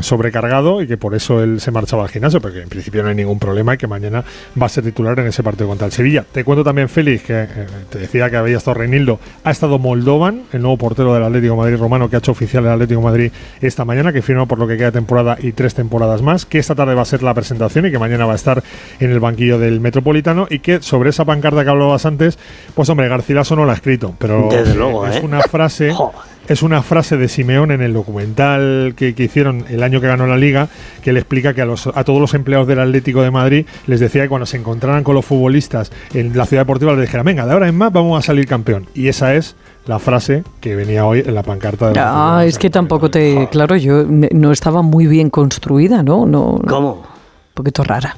sobrecargado y que por eso él se marchaba al gimnasio, porque en principio no hay ningún problema y que mañana va a ser titular en ese partido contra el Sevilla. Te cuento también, Félix, que eh, te decía que había estado Reinildo, ha estado Moldovan, el nuevo portero del Atlético de Madrid romano que ha hecho oficial el Atlético de Madrid esta mañana, que firma por lo que queda temporada y tres temporadas más, que esta tarde va a ser la presentación y que mañana va a estar en el banquillo del Metropolitano y que sobre esa pancarta que hablabas antes, pues hombre, Garcilaso no la ha escrito, pero Desde luego, es ¿eh? una frase es una frase de Simeón en el documental que, que hicieron el año que ganó la liga, que le explica que a, los, a todos los empleados del Atlético de Madrid les decía que cuando se encontraran con los futbolistas en la ciudad deportiva les dijera, venga, de ahora en más vamos a salir campeón. Y esa es la frase que venía hoy en la pancarta de la Ah, es que tampoco te. Claro, yo me- no estaba muy bien construida, ¿no? no ¿Cómo? Un poquito rara.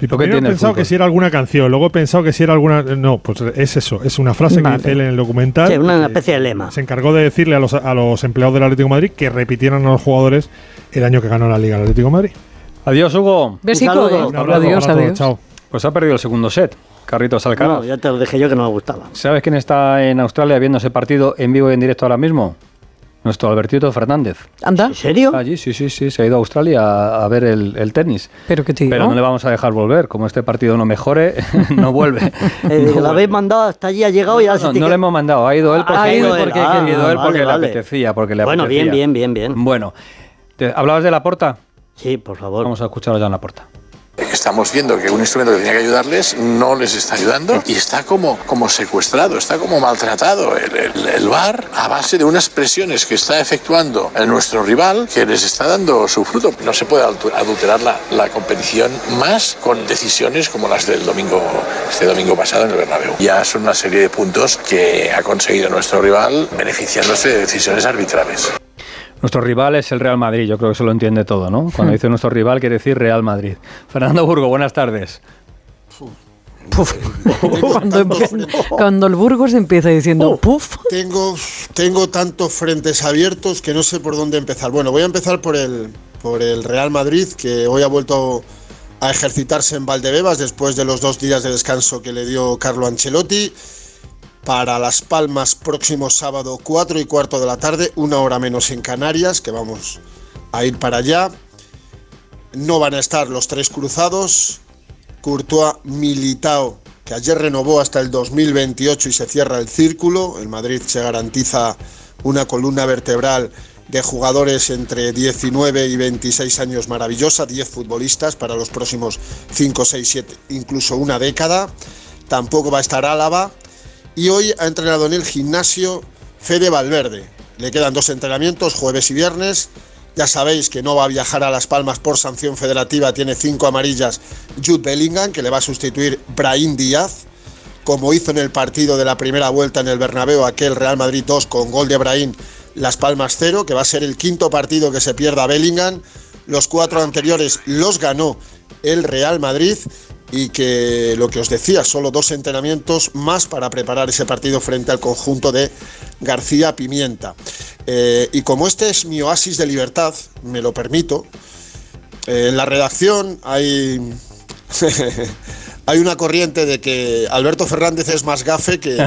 Y he pensado que si era alguna canción, luego he pensado que si era alguna... No, pues es eso, es una frase Vale. que dice él en el documental. Sí, una especie de lema. Se encargó de decirle a los, a los empleados del Atlético de Madrid que repitieran a los jugadores el año que ganó la Liga del Atlético de Madrid. Adiós, Hugo. Besico, saludo. eh. Un abrazo Adiós, adiós. Chao. Pues ha perdido el segundo set. Carritos Alcaraz. No, ya te lo dije yo que no me gustaba. ¿Sabes quién está en Australia viendo ese partido en vivo y en directo ahora mismo? Nuestro Albertito Fernández. ¿Anda? ¿En serio? Allí, sí, sí, sí, se ha ido a Australia a, a ver el, el tenis. Pero que te. Pero no le vamos a dejar volver. Como este partido no mejore, no vuelve. Eh, No lo vuelve. habéis mandado hasta allí, ha llegado y ahora No, se te no queda- le hemos mandado, ha ido él porque, Ha ido él, porque, ah, ha ido él porque vale, le apetecía, porque le Bueno, bien, bien, bien, bien. Bueno, ¿te- ¿hablabas de la porta? Sí, por favor. Vamos a escucharlo ya en la porta. Estamos viendo que un instrumento que tenía que ayudarles no les está ayudando y está como, como secuestrado, está como maltratado el, el, el VAR a base de unas presiones que está efectuando el nuestro rival que les está dando su fruto. No se puede adulterar la, la competición más con decisiones como las del domingo, este domingo pasado en el Bernabéu. Ya son una serie de puntos que ha conseguido nuestro rival beneficiándose de decisiones arbitrales. Nuestro rival es el Real Madrid, yo creo que eso lo entiende todo, ¿no? Cuando dice nuestro rival quiere decir Real Madrid. Fernando Burgo, buenas tardes. cuando, empie- cuando el Burgos empieza diciendo puf. Tengo, tengo tantos frentes abiertos que no sé por dónde empezar. Bueno, voy a empezar por el, por el Real Madrid, que hoy ha vuelto a ejercitarse en Valdebebas después de los dos días de descanso que le dio Carlo Ancelotti. Para Las Palmas, próximo sábado, 4 y cuarto de la tarde, una hora menos en Canarias, que vamos a ir para allá. No van a estar los tres cruzados. Courtois Militao, que ayer renovó hasta el 2028 y se cierra el círculo. El Madrid se garantiza una columna vertebral de jugadores entre 19 y 26 años maravillosa, 10 futbolistas para los próximos 5, 6, 7, incluso una década. Tampoco va a estar Álava. Y hoy ha entrenado en el gimnasio Fede Valverde. Le quedan dos entrenamientos, jueves y viernes. Ya sabéis que no va a viajar a Las Palmas por sanción federativa, tiene cinco amarillas Jude Bellingham, que le va a sustituir Brahim Díaz, como hizo en el partido de la primera vuelta en el Bernabéu, aquel Real Madrid 2 con gol de Brahim, Las Palmas 0, que va a ser el quinto partido que se pierda Bellingham. Los cuatro anteriores los ganó el Real Madrid y que lo que os decía, solo dos entrenamientos más para preparar ese partido frente al conjunto de García Pimienta. Eh, y como este es mi oasis de libertad, me lo permito, eh, en la redacción hay, hay una corriente de que Alberto Fernández es más gafe que...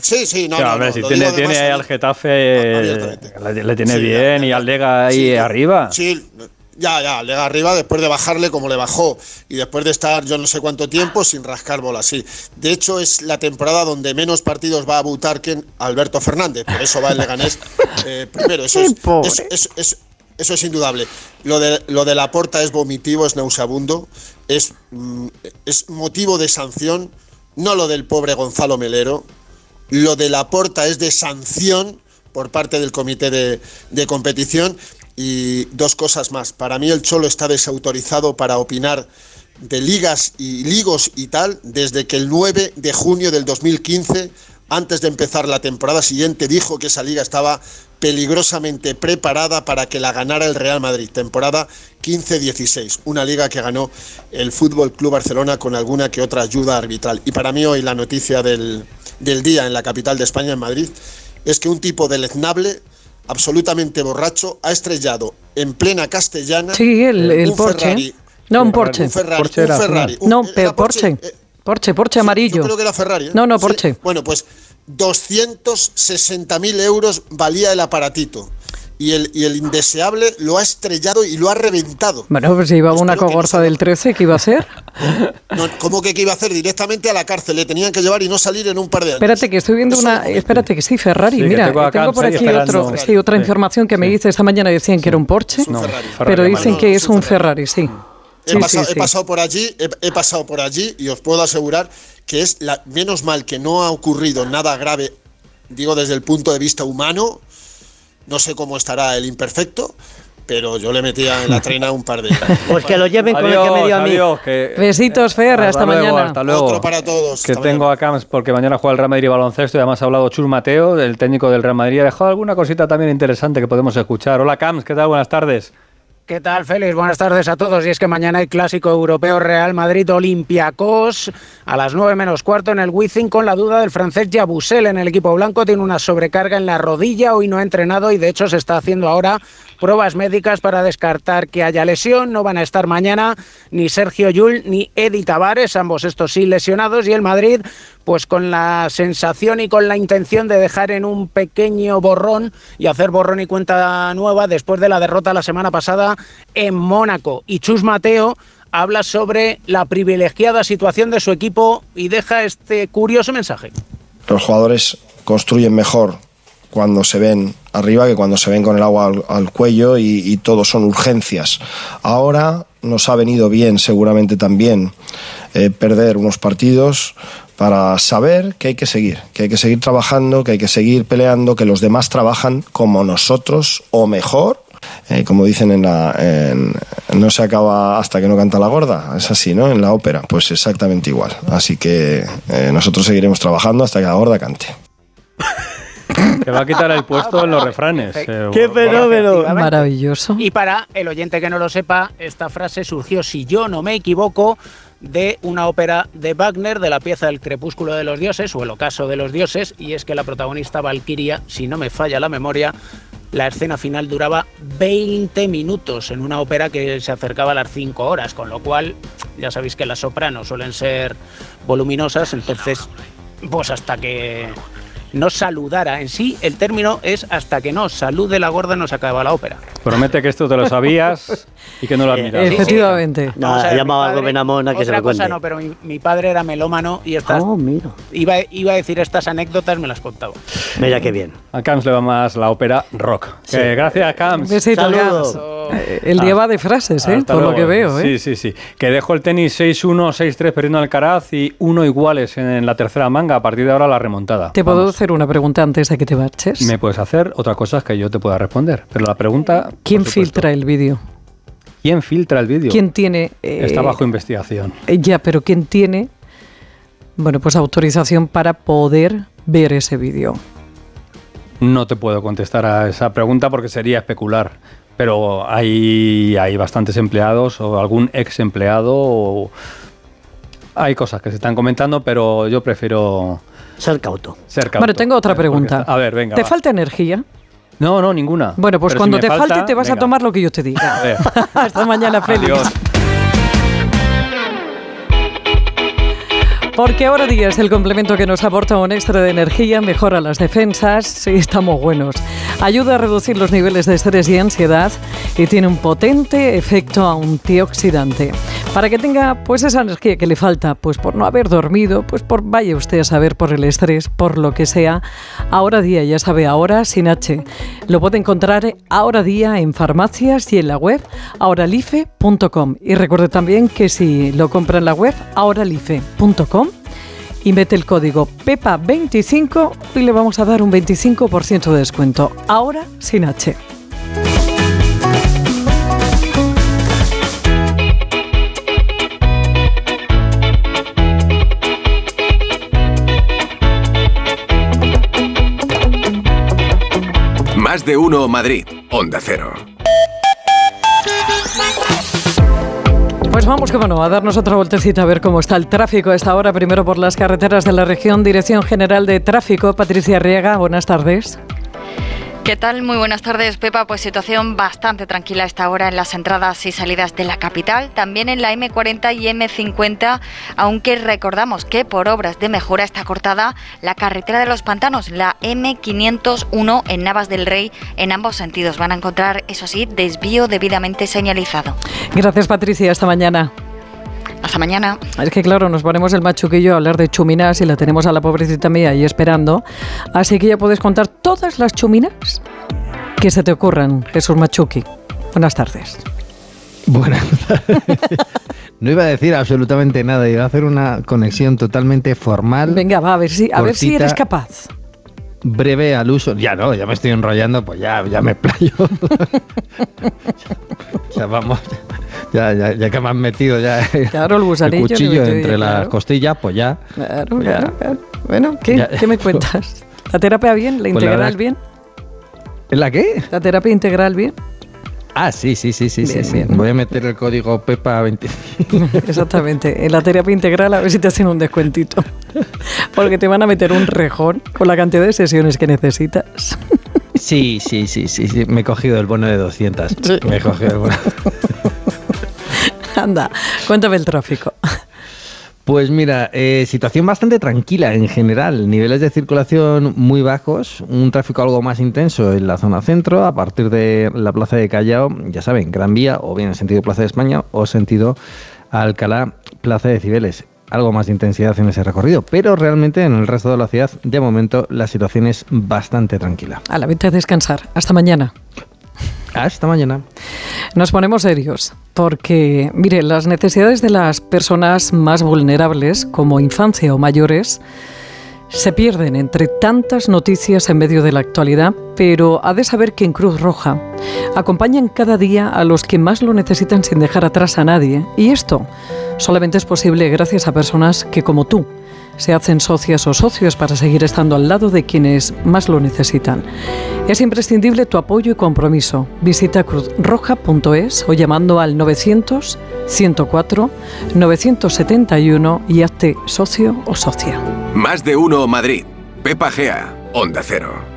sí, sí, no, no, hombre, no, si tiene, tiene al Getafe, le, le tiene Sí, bien y al Lega ahí Sí, arriba. Sí, ya, ya, le arriba después de bajarle como le bajó y después de estar yo no sé cuánto tiempo sin rascar bola, sí. De hecho, es la temporada donde menos partidos va a Butarken Alberto Fernández, por eso va el Leganés eh, primero. Es, eso es indudable. Lo de, lo de la porta es vomitivo, es nauseabundo, es, mm, es motivo de sanción, no lo del pobre Gonzalo Melero, lo de la porta es de sanción por parte del comité de, de competición. Y dos cosas más. Para mí el Cholo está desautorizado para opinar de ligas y ligos y tal desde que el 9 de junio del 2015, antes de empezar la temporada siguiente, dijo que esa liga estaba peligrosamente preparada para que la ganara el Real Madrid. Temporada 15-16, una liga que ganó el Fútbol Club Barcelona con alguna que otra ayuda arbitral. Y para mí hoy la noticia del, del día en la capital de España, en Madrid, es que un tipo deleznable, absolutamente borracho, ha estrellado en plena castellana Sí, el, el un Porsche. Ferrari. No, un Porsche. Un Ferrari, un Ferrari. Un- No, pero Porsche. Porsche, Porsche amarillo. Yo creo que era Ferrari. ¿eh? No, no, Sí. Porsche. Bueno, pues 260.000 euros valía el aparatito. Y el, y el indeseable lo ha estrellado y lo ha reventado. Bueno, pues si llevaba una cogorza del 13, ¿qué iba a hacer? No, ¿Cómo que qué iba a hacer? Directamente a la cárcel. Le tenían que llevar y no salir en un par de años. Espérate, que estoy viendo una. Espérate, que sí, Ferrari. Sí, que Mira, tengo tengo, por aquí otro, sí, otra Sí. información que me dice esta mañana decían que era un Porsche, pero dicen que es un Ferrari, sí. He, Sí, pasado, sí, he sí. pasado por allí, he, he pasado por allí y os puedo asegurar que es la, menos mal que no ha ocurrido nada grave, digo desde el punto de vista humano. No sé cómo estará el imperfecto, pero yo le metía en la trena un par de. Pues que lo lleven con el que Adiós, me dio a mí. adiós, que- Besitos, Fer, hasta luego, mañana. Hasta luego. Otro para todos. Que tengo a Camps porque mañana juega el Real Madrid baloncesto y además ha hablado Chus Mateo, el técnico del Real Madrid. Ha dejado alguna cosita también interesante que podemos escuchar. Hola Camps, ¿qué tal? Buenas tardes. ¿Qué tal, Félix? Buenas tardes a todos. Y es que mañana hay clásico europeo Real Madrid-Olympiacos a las 9 menos cuarto en el Wizzing con la duda del francés Yabusel en el equipo blanco. Tiene una sobrecarga en la rodilla, hoy no ha entrenado y de hecho se está haciendo ahora pruebas médicas para descartar que haya lesión. No van a estar mañana ni Sergio Yul ni Edi Tavares, ambos estos sí lesionados. Y el Madrid, pues con la sensación y con la intención de dejar en un pequeño borrón y hacer borrón y cuenta nueva después de la derrota la semana pasada en Mónaco. Y Chus Mateo habla sobre la privilegiada situación de su equipo y deja este curioso mensaje. Los jugadores construyen mejor cuando se ven arriba que cuando se ven con el agua al, al cuello y, y todo son urgencias. Ahora nos ha venido bien seguramente también eh, perder unos partidos para saber que hay que seguir, que hay que seguir trabajando, que hay que seguir peleando, que los demás trabajan como nosotros o mejor. Eh, como dicen en la. en- no se acaba hasta que no canta la gorda, es así, ¿no? En la ópera, pues exactamente igual. Así que eh, nosotros seguiremos trabajando hasta que la gorda cante. Te va a quitar el puesto en los refranes. eh, Efectivamente. Maravilloso. Y para el oyente que no lo sepa, esta frase surgió, si yo no me equivoco, de una ópera de Wagner, de la pieza El crepúsculo de los dioses o El ocaso de los dioses, y es que la protagonista Valquiria, si no me falla la memoria, la escena final duraba 20 minutos en una ópera que se acercaba a las 5 horas, con lo cual ya sabéis que las sopranos suelen ser voluminosas, entonces pues hasta que no saludara. En sí, el término es hasta que no salude la gorda no se acaba la ópera. Promete que esto te lo sabías y que no lo has mirado. Efectivamente. No, Vamos a ha ver, algo padre- a que se otra lo cosa cuente. no, pero mi, mi padre era melómano y estas... Oh, mira. Iba, iba a decir estas anécdotas, me las contaba. Mira qué bien. A Camps le va más la ópera rock. Sí. Que gracias, Camps. Besito. Camps. Eh, El día va de frases, ¿eh? Por lo luego. que veo, ¿eh? Sí, sí, sí. Que dejo el tenis 6-1, 6-3 perdiendo Alcaraz y uno iguales en la tercera manga. A partir de ahora la remontada. ¿Te puedo hacer una pregunta antes de que te marches? Me puedes hacer otra cosa que yo te pueda responder. Pero la pregunta. ¿Quién filtra el vídeo? ¿Quién filtra el vídeo? ¿Quién tiene...? eh, Está bajo investigación. eh, Ya, pero ¿quién tiene, bueno, pues autorización para poder ver ese vídeo? No te puedo contestar a esa pregunta porque sería especular. Pero hay, hay bastantes empleados o algún ex empleado. o- Hay cosas que se están comentando, pero yo prefiero. Ser cauto. Ser cauto. Bueno, tengo otra Porque- pregunta. A ver, venga. ¿Te va. falta energía? No, no, ninguna. Bueno, pues Pero cuando te falta, falte te vas a tomar lo que yo te diga. A ver. Hasta mañana, Félix. Adiós. Porque ahora día es el complemento que nos aporta un extra de energía, mejora las defensas, sí, estamos buenos. Ayuda a reducir los niveles de estrés y ansiedad y tiene un potente efecto antioxidante. Para que tenga pues esa energía que le falta, pues por no haber dormido, pues por vaya usted a saber por el estrés, por lo que sea, ahora día, ya sabe, ahora sin H. Lo puede encontrar ahora día en farmacias y en la web ahoralife.com. Y recuerde también que si lo compra en la web ahoralife.com y mete el código PEPA25 y le vamos a dar un 25% de descuento. Ahora sin H. De uno Madrid. Onda Cero. Pues vamos, como no, a darnos otra vueltecita a ver cómo está el tráfico a esta hora. Primero por las carreteras de la región. Dirección General de Tráfico, Patricia Riega. Buenas tardes. ¿Qué tal? Muy buenas tardes, Pepa. Pues situación bastante tranquila esta hora en las entradas y salidas de la capital, también en la M40 y M50, aunque recordamos que por obras de mejora está cortada la carretera de los pantanos, la M501 en Navas del Rey, en ambos sentidos. Van a encontrar, eso sí, desvío debidamente señalizado. Gracias, Patricia. Hasta mañana. Hasta mañana. Es que claro, nos ponemos el machuquillo a hablar de chuminas y la tenemos a la pobrecita mía ahí esperando. Así que ya puedes contar todas las chuminas que se te ocurran, Jesús Machuqui. Buenas tardes. Buenas No iba a decir absolutamente nada, iba a hacer una conexión totalmente formal. Venga, va, a ver si, a ver si eres capaz. Breve al uso. Ya no, ya me estoy enrollando, pues ya, ya me playo. ya vamos. Ya, ya, ya que me han metido ya Claro, el gusanillo, cuchillo entre las claro. costillas, pues ya. Claro, pues ya. claro, claro. Bueno, ¿qué, Ya. ¿qué me cuentas? ¿La terapia bien? ¿La Pues la integral es- bien? ¿En la qué? ¿La terapia integral bien? Ah, sí, sí, sí, sí, Bien, sí, bien. Voy a meter el código PEPA 20. Exactamente. En la terapia integral a ver si te hacen un descuentito. Porque te van a meter un rejón con la cantidad de sesiones que necesitas. Sí, sí, sí, sí, sí. Me he cogido el bono de 200. Sí. Me he cogido el bono. Anda, cuéntame el tráfico. Pues mira, eh, situación bastante tranquila en general, niveles de circulación muy bajos, un tráfico algo más intenso en la zona centro, a partir de la plaza de Callao, ya saben, Gran Vía, o bien en sentido Plaza de España, o sentido Alcalá, Plaza de Cibeles. Algo más de intensidad en ese recorrido, pero realmente en el resto de la ciudad, de momento, la situación es bastante tranquila. A la venta a descansar. Hasta mañana. Hasta mañana. Nos ponemos serios, porque, mire, las necesidades de las personas más vulnerables, como infancia o mayores, se pierden entre tantas noticias en medio de la actualidad, pero ha de saber que en Cruz Roja acompañan cada día a los que más lo necesitan sin dejar atrás a nadie. Y esto solamente es posible gracias a personas que, como tú, se hacen socias o socios para seguir estando al lado de quienes más lo necesitan. Es imprescindible tu apoyo y compromiso. Visita cruzroja.es o llamando al 900 104 971 y hazte socio o socia. Más de uno Madrid. Pepa Gea. Onda Cero.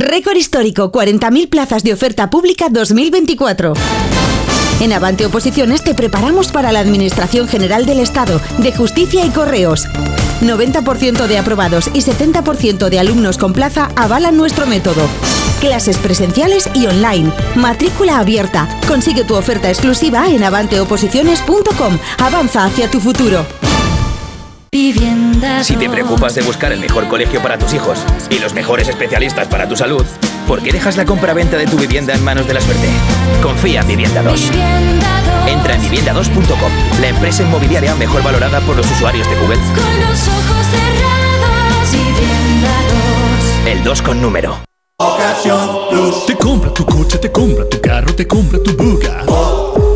Récord histórico, 40.000 plazas de oferta pública 2024. En Avante Oposiciones te preparamos para la Administración General del Estado, de Justicia y Correos. 90% de aprobados y 70% de alumnos con plaza avalan nuestro método. Clases presenciales y online. Matrícula abierta. Consigue tu oferta exclusiva en avanteoposiciones.com. Avanza hacia tu futuro. Vivienda Si te preocupas de buscar el mejor colegio para tus hijos y los mejores especialistas para tu salud, ¿por qué dejas la compra-venta de tu vivienda en manos de la suerte? Confía en Vivienda 2. Entra en vivienda2.com, la empresa inmobiliaria mejor valorada por los usuarios de Google. Con los ojos cerrados, Vivienda 2. El 2 con número. Te compra tu coche, te compra tu carro, te compra tu buga.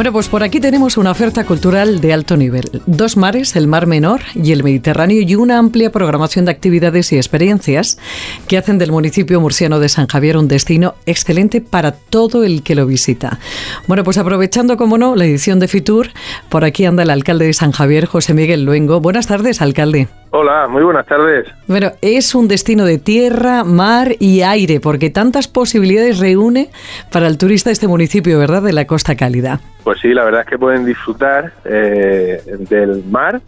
Bueno, pues por aquí tenemos una oferta cultural de alto nivel. Dos mares, el Mar Menor y el Mediterráneo, y una amplia programación de actividades y experiencias que hacen del municipio murciano de San Javier un destino excelente para todo el que lo visita. Bueno, pues aprovechando, como no, la edición de Fitur, por aquí anda el alcalde de San Javier, José Miguel Luengo. Buenas tardes, alcalde. Hola, muy buenas tardes. Bueno, es un destino de tierra, mar y aire, porque tantas posibilidades reúne para el turista este municipio, ¿verdad?, de la Costa Cálida. Pues sí, la verdad es que pueden disfrutar eh, del mar,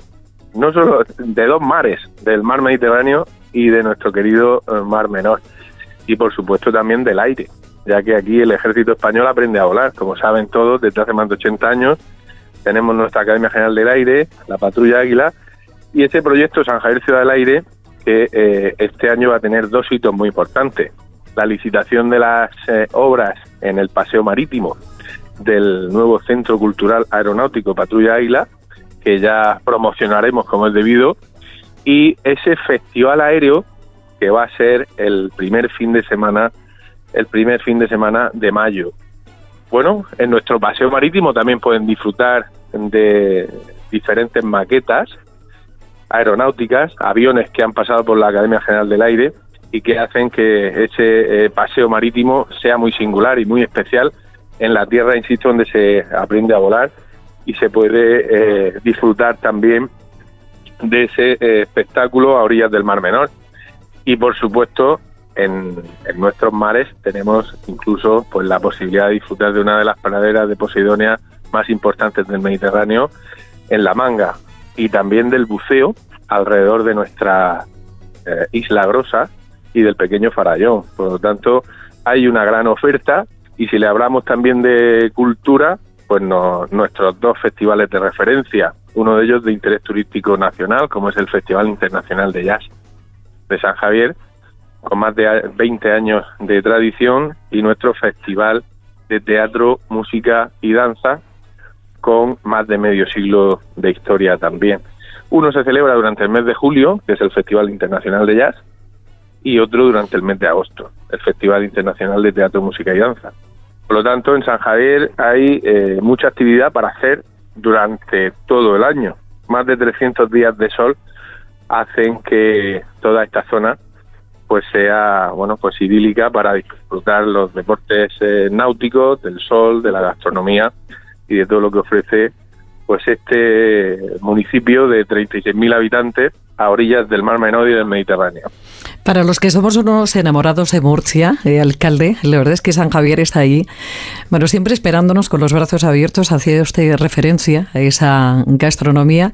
no solo de dos mares, del mar Mediterráneo y de nuestro querido eh, mar menor. Y por supuesto también del aire, ya que aquí el ejército español aprende a volar. Como saben todos, desde hace más de 80 años tenemos nuestra Academia General del Aire, la Patrulla Águila, y ese proyecto San Javier Ciudad del Aire, que eh, este año va a tener dos hitos muy importantes. La licitación de las eh, obras en el paseo marítimo del nuevo Centro Cultural Aeronáutico Patrulla Águila, que ya promocionaremos como es debido, y ese festival aéreo que va a ser el primer fin de semana, el primer fin de semana de mayo. Bueno, en nuestro paseo marítimo también pueden disfrutar de diferentes maquetas aeronáuticas, aviones que han pasado por la Academia General del Aire y que hacen que ese eh, paseo marítimo sea muy singular y muy especial en la tierra, insisto, donde se aprende a volar y se puede eh, disfrutar también de ese eh, espectáculo a orillas del Mar Menor. Y por supuesto, en, nuestros mares tenemos incluso pues la posibilidad de disfrutar de una de las praderas de Posidonia más importantes del Mediterráneo en La Manga y también del buceo alrededor de nuestra eh, isla grosa y del pequeño Farallón. Por lo tanto, hay una gran oferta y si le hablamos también de cultura, pues no, nuestros dos festivales de referencia, uno de ellos de interés turístico nacional, como es el Festival Internacional de Jazz de San Javier, con más de 20 años de tradición, y nuestro Festival de Teatro, Música y Danza, con más de medio siglo de historia también. Uno se celebra durante el mes de julio, que es el Festival Internacional de Jazz, y otro durante el mes de agosto, el Festival Internacional de Teatro, Música y Danza. Por lo tanto, en San Javier hay eh, mucha actividad para hacer durante todo el año. Más de 300 días de sol hacen que toda esta zona pues sea bueno pues idílica para disfrutar los deportes eh, náuticos, del sol, de la gastronomía y de todo lo que ofrece pues este municipio de 36.000 habitantes a orillas del Mar Menor y del Mediterráneo. Para los que somos unos enamorados de Murcia, eh, alcalde, la verdad es que San Javier está ahí, bueno, siempre esperándonos con los brazos abiertos, hacía usted referencia a esa gastronomía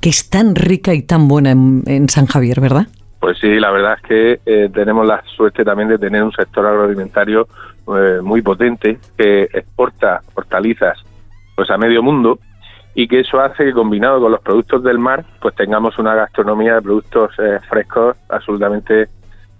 que es tan rica y tan buena en, en San Javier, ¿verdad? Pues sí, la verdad es que eh, tenemos la suerte también de tener un sector agroalimentario eh, muy potente que exporta hortalizas pues a medio mundo y que eso hace que combinado con los productos del mar pues tengamos una gastronomía de productos eh, frescos absolutamente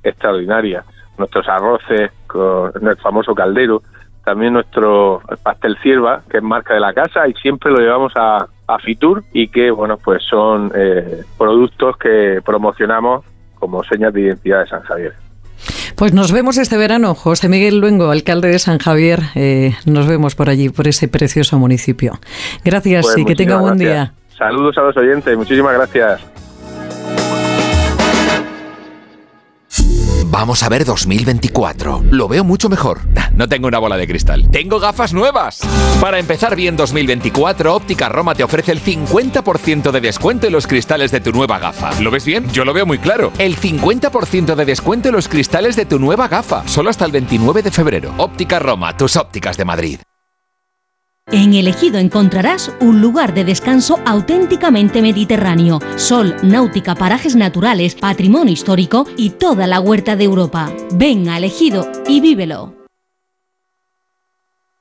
extraordinaria. nuestros arroces con el famoso caldero, también nuestro pastel cierva, que es marca de la casa y siempre lo llevamos a, Fitur y que, bueno, pues son eh, productos que promocionamos como señas de identidad de San Javier. Pues nos vemos este verano, José Miguel Luengo, alcalde de San Javier. eh, nos vemos por allí, por ese precioso municipio. Gracias Pues y que tenga buen gracias. día. Saludos a los oyentes, muchísimas gracias. Vamos a ver 2024. Lo veo mucho mejor. No tengo una bola de cristal. Tengo gafas nuevas. Para empezar bien 2024, Óptica Roma te ofrece el 50% de descuento en los cristales de tu nueva gafa. ¿Lo ves bien? Yo lo veo muy claro. El 50% de descuento en los cristales de tu nueva gafa. Solo hasta el 29 de febrero. Óptica Roma, tus ópticas de Madrid. En Elegido encontrarás un lugar de descanso auténticamente mediterráneo. Sol, náutica, parajes naturales, patrimonio histórico y toda la huerta de Europa. Ven a Elegido y vívelo.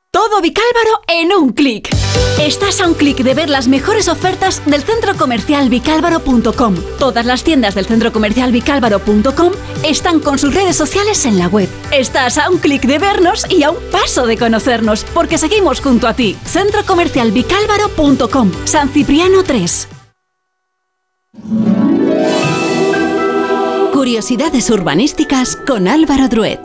Todo Vicálvaro en un clic. Estás a un clic de ver las mejores ofertas del centro comercial vicálvaro.com. Todas las tiendas del centro comercial vicálvaro.com están con sus redes sociales en la web. Estás a un clic de vernos y a un paso de conocernos, porque seguimos junto a ti. Centro comercial vicálvaro.com. San Cipriano 3. Curiosidades urbanísticas con Álvaro Druet.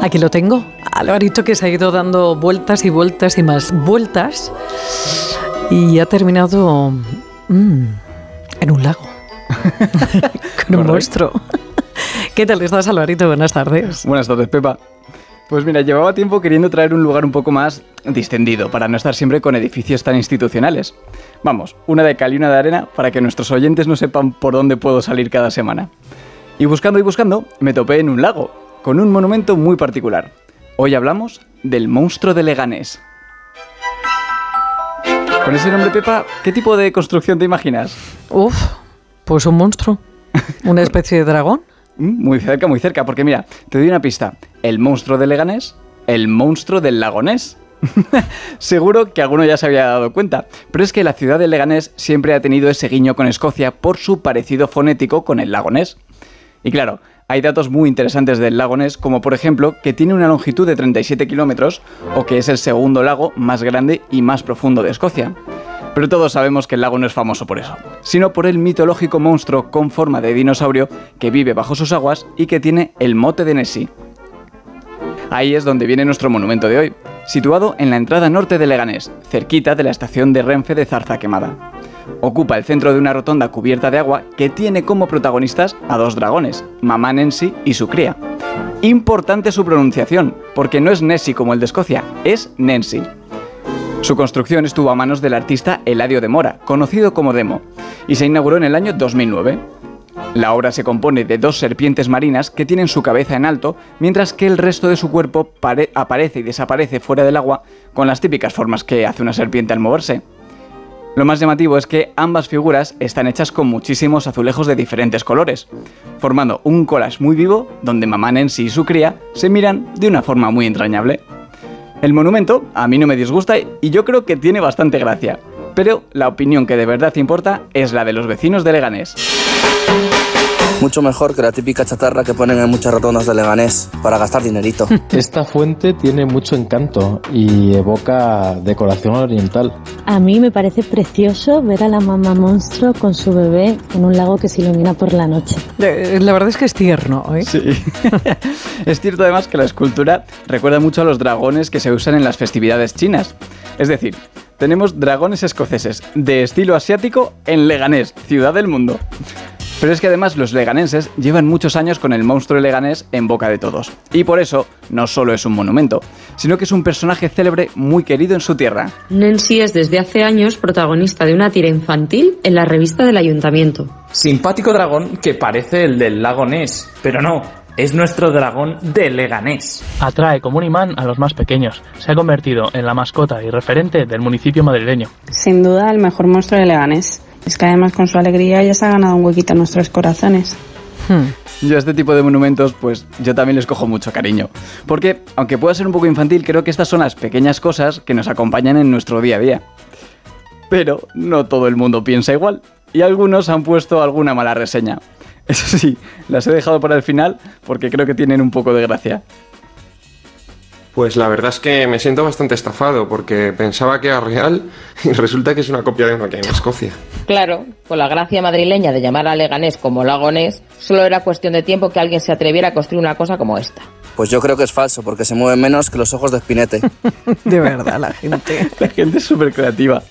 Aquí lo tengo. Alvarito que se ha ido dando vueltas y vueltas y más vueltas y ha terminado mm, en un lago. Con un monstruo. ¿Qué tal estás, Alvarito? Buenas tardes. Buenas tardes, Pepa. Pues mira, llevaba tiempo queriendo traer un lugar un poco más distendido, para no estar siempre con edificios tan institucionales. Vamos, una de cal y una de arena para que nuestros oyentes no sepan por dónde puedo salir cada semana. Y buscando y buscando, me topé en un lago, con un monumento muy particular. Hoy hablamos del monstruo de Leganés. Con ese nombre, Pepa, ¿qué tipo de construcción te imaginas? Uf, pues un monstruo. Una especie de dragón. Mm, Muy cerca, muy cerca, porque mira, te doy una pista. El monstruo de Leganés, el monstruo del Lagonés. Seguro que alguno ya se había dado cuenta, pero es que la ciudad de Leganés siempre ha tenido ese guiño con Escocia por su parecido fonético con el lagonés. Y claro, hay datos muy interesantes del lago Ness, como por ejemplo que tiene una longitud de 37 kilómetros o que es el segundo lago más grande y más profundo de Escocia. Pero todos sabemos que el lago no es famoso por eso, sino por el mitológico monstruo con forma de dinosaurio que vive bajo sus aguas y que tiene el mote de Nessie. Ahí es donde viene nuestro monumento de hoy, situado en la entrada norte de Leganés, cerquita de la estación de Renfe de Zarza Quemada. Ocupa el centro de una rotonda cubierta de agua que tiene como protagonistas a dos dragones, Mamá Nensi y su cría. Importante su pronunciación, porque no es Nessie como el de Escocia, es Nensi. Su construcción estuvo a manos del artista Eladio de Mora, conocido como Demo, y se inauguró en el año 2009. La obra se compone de dos serpientes marinas que tienen su cabeza en alto, mientras que el resto de su cuerpo pare- aparece y desaparece fuera del agua con las típicas formas que hace una serpiente al moverse. Lo más llamativo es que ambas figuras están hechas con muchísimos azulejos de diferentes colores, formando un collage muy vivo donde Mamá Nancy y su cría se miran de una forma muy entrañable. El monumento a mí no me disgusta y yo creo que tiene bastante gracia, pero la opinión que de verdad importa es la de los vecinos de Leganés. Mucho mejor que la típica chatarra que ponen en muchas rotondas de Leganés para gastar dinerito. Esta fuente tiene mucho encanto y evoca decoración oriental. A mí me parece precioso ver a la mamá monstruo con su bebé en un lago que se ilumina por la noche. La verdad es que es tierno. ¿eh? Sí. es cierto además que la escultura recuerda mucho a los dragones que se usan en las festividades chinas. Es decir, tenemos dragones escoceses de estilo asiático en Leganés, ciudad del mundo. Pero es que además los leganenses llevan muchos años con el monstruo leganés en boca de todos. Y por eso no solo es un monumento, sino que es un personaje célebre muy querido en su tierra. Nancy es desde hace años protagonista de una tira infantil en la revista del ayuntamiento. Simpático dragón que parece el del lago Ness, pero no, es nuestro dragón de Leganés. Atrae como un imán a los más pequeños. Se ha convertido en la mascota y referente del municipio madrileño. Sin duda el mejor monstruo de Leganés. Es que además con su alegría ya se ha ganado un huequito en nuestros corazones. Yo a este tipo de monumentos, pues yo también les cojo mucho cariño. Porque, aunque pueda ser un poco infantil, creo que estas son las pequeñas cosas que nos acompañan en nuestro día a día. Pero no todo el mundo piensa igual, y algunos han puesto alguna mala reseña. Eso sí, las he dejado para el final porque creo que tienen un poco de gracia. Pues la verdad es que me siento bastante estafado porque pensaba que era real y resulta que es una copia de una que hay en Escocia. Claro, con la gracia madrileña de llamar a Leganés como Lagonés, solo era cuestión de tiempo que alguien se atreviera a construir una cosa como esta. Pues yo creo que es falso, porque se mueve menos que los ojos de Spinete. de verdad, la gente. La gente es súper creativa.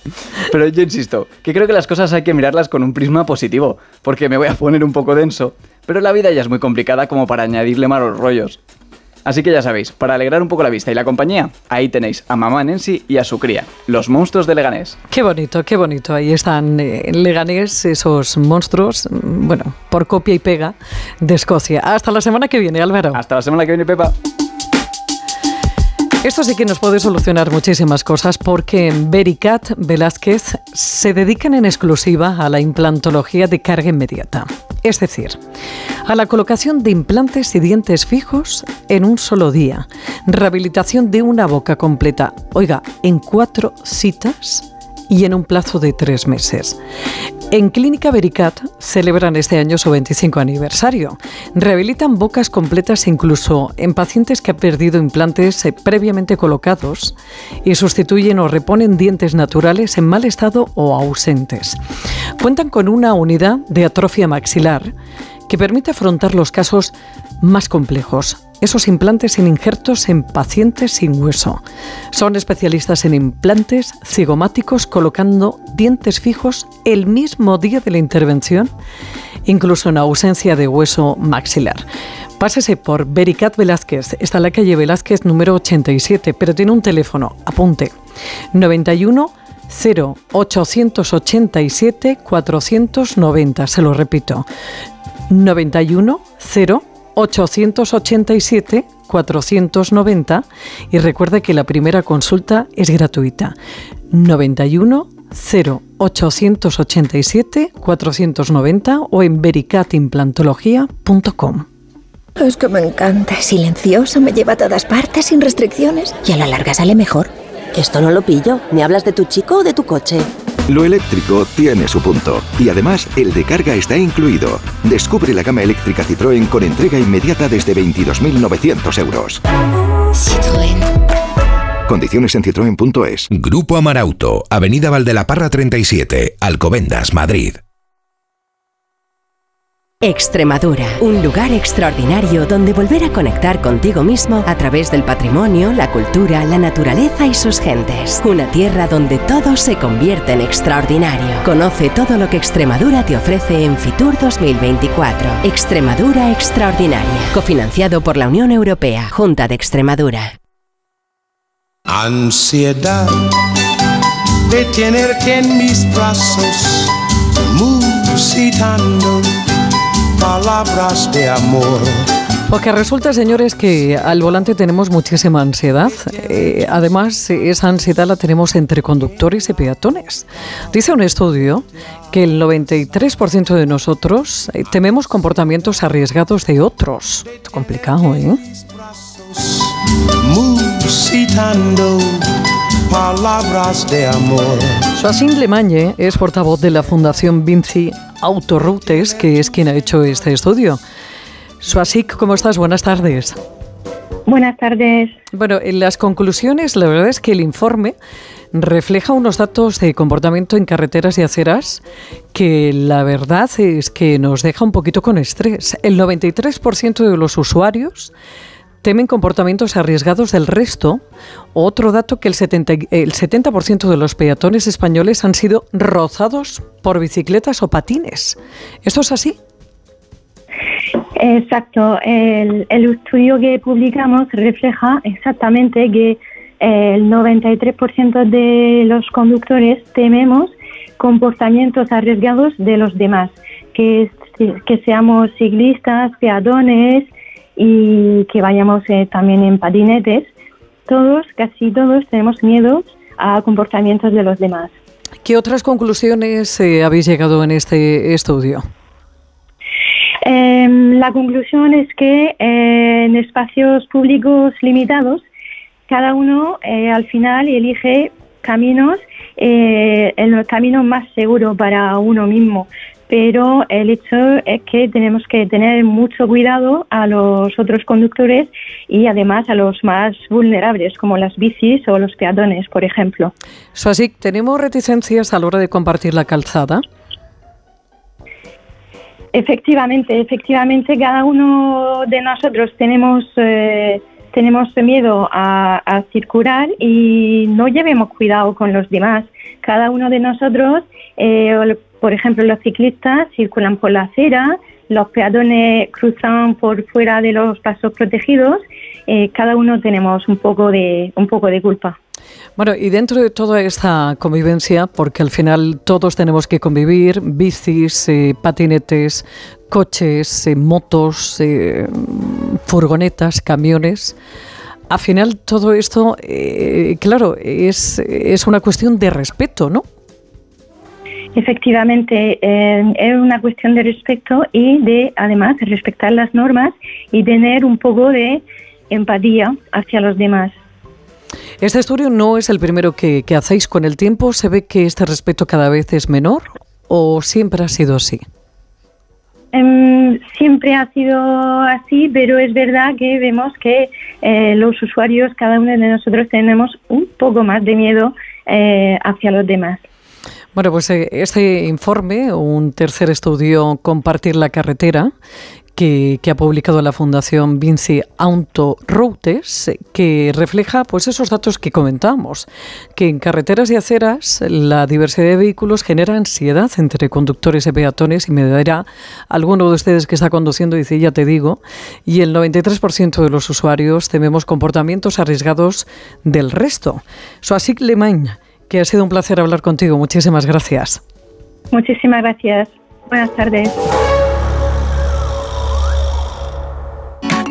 Pero yo insisto, que creo que las cosas hay que mirarlas con un prisma positivo, porque me voy a poner un poco denso, pero la vida ya es muy complicada como para añadirle malos rollos. Así que ya sabéis, para alegrar un poco la vista y la compañía, ahí tenéis a mamá Nancy y a su cría, los monstruos de Leganés. Qué bonito, qué bonito. Ahí están eh, Leganés esos monstruos, mm, bueno, por copia y pega de Escocia. Hasta la semana que viene, Álvaro. Hasta la semana que viene, Pepa. Esto sí que nos puede solucionar muchísimas cosas porque Vericat Velázquez se dedican en exclusiva a la implantología de carga inmediata. Es decir, a la colocación de implantes y dientes fijos en un solo día. Rehabilitación de una boca completa. Oiga, en cuatro citas y en un plazo de tres meses. En Clínica Vericat celebran este año su 25 aniversario. Rehabilitan bocas completas incluso en pacientes que han perdido implantes eh, previamente colocados y sustituyen o reponen dientes naturales en mal estado o ausentes. Cuentan con una unidad de atrofia maxilar que permite afrontar los casos más complejos, esos implantes sin injertos en pacientes sin hueso. Son especialistas en implantes cigomáticos colocando dientes fijos el mismo día de la intervención, incluso en ausencia de hueso maxilar. Pásese por Vericat Velázquez, está en la calle Velázquez número 87, pero tiene un teléfono, apunte, 91 0887 490, se lo repito, 91 0 887 490 y recuerde que la primera consulta es gratuita. 91 0 887 490 o en vericatimplantología.com. Es que me encanta, es silencioso, me lleva a todas partes sin restricciones y a la larga sale mejor. Esto no lo pillo. ¿Me hablas de tu chico o de tu coche? Lo eléctrico tiene su punto. Y además, el de carga está incluido. Descubre la gama eléctrica Citroën con entrega inmediata desde 22.900 euros. Citroën. Condiciones en citroen.es. Grupo Amarauto, Avenida Valdelaparra 37, Alcobendas, Madrid. Extremadura, un lugar extraordinario donde volver a conectar contigo mismo a través del patrimonio, la cultura, la naturaleza y sus gentes. Una tierra donde todo se convierte en extraordinario. Conoce todo lo que Extremadura te ofrece en Fitur 2024. Extremadura Extraordinaria, cofinanciado por la Unión Europea, Junta de Extremadura. Ansiedad de tenerte en mis brazos, musitando palabras de amor. Porque resulta, señores, que al volante tenemos muchísima ansiedad. Eh, además, esa ansiedad la tenemos entre conductores y peatones. Dice un estudio que el 93% de nosotros eh, tememos comportamientos arriesgados de otros. Complicado, ¿eh? Musitando palabras de amor. Joaquín Lemañe es portavoz de la Fundación Vinci Autorrutes, que es quien ha hecho este estudio. Suasik, ¿cómo estás? Buenas tardes. Buenas tardes. Bueno, en las conclusiones, la verdad es que el informe refleja unos datos de comportamiento en carreteras y aceras que la verdad es que nos deja un poquito con estrés. El 93% de los usuarios temen comportamientos arriesgados del resto. Otro dato que el 70%, el 70 de los peatones españoles han sido rozados por bicicletas o patines. ¿Esto es así? Exacto. El, estudio que publicamos refleja exactamente que eh, el 93% de los conductores tememos comportamientos arriesgados de los demás, que seamos ciclistas, peatones, y que vayamos eh, también en patinetes, todos, casi todos, tenemos miedo a comportamientos de los demás. ¿Qué otras conclusiones eh, habéis llegado en este estudio? Em, la conclusión es que eh, en espacios públicos limitados, cada uno al final elige caminos, el camino más seguro para uno mismo. Pero el hecho es que tenemos que tener mucho cuidado a los otros conductores y además a los más vulnerables, como las bicis o los peatones, por ejemplo. así ¿tenemos reticencias a la hora de compartir la calzada? Efectivamente, efectivamente, cada uno de nosotros tenemos eh, tenemos miedo a, circular y no llevemos cuidado con los demás. Cada uno de nosotros, eh, por ejemplo, los ciclistas circulan por la acera, los peatones cruzan por fuera de los pasos protegidos. Eh, cada uno tenemos un poco de un poco de culpa. Bueno, y dentro de toda esta convivencia, porque al final todos tenemos que convivir, bicis, eh, patinetes, coches, eh, motos, eh, furgonetas, camiones, al final todo esto, claro, es, es una cuestión de respeto, ¿no? Efectivamente, es una cuestión de respeto y de, además, respetar las normas y tener un poco de empatía hacia los demás. Este estudio no es el primero que, hacéis con el tiempo. ¿Se ve que este respeto cada vez es menor o siempre ha sido así? Em, siempre ha sido así, pero es verdad que vemos que eh, los usuarios, cada uno de nosotros, tenemos un poco más de miedo eh, hacia los demás. Bueno, pues eh, este informe, un tercer estudio, Compartir la carretera, que, ha publicado la Fundación Vinci Auto Routes, que refleja pues esos datos que comentamos, que en carreteras y aceras la diversidad de vehículos genera ansiedad entre conductores y peatones y me dará alguno de ustedes que está conduciendo y dice, ya te digo, y el 93% de los usuarios tememos comportamientos arriesgados del resto. Soasik Lemain, que ha sido un placer hablar contigo. Muchísimas gracias. Muchísimas gracias. Buenas tardes.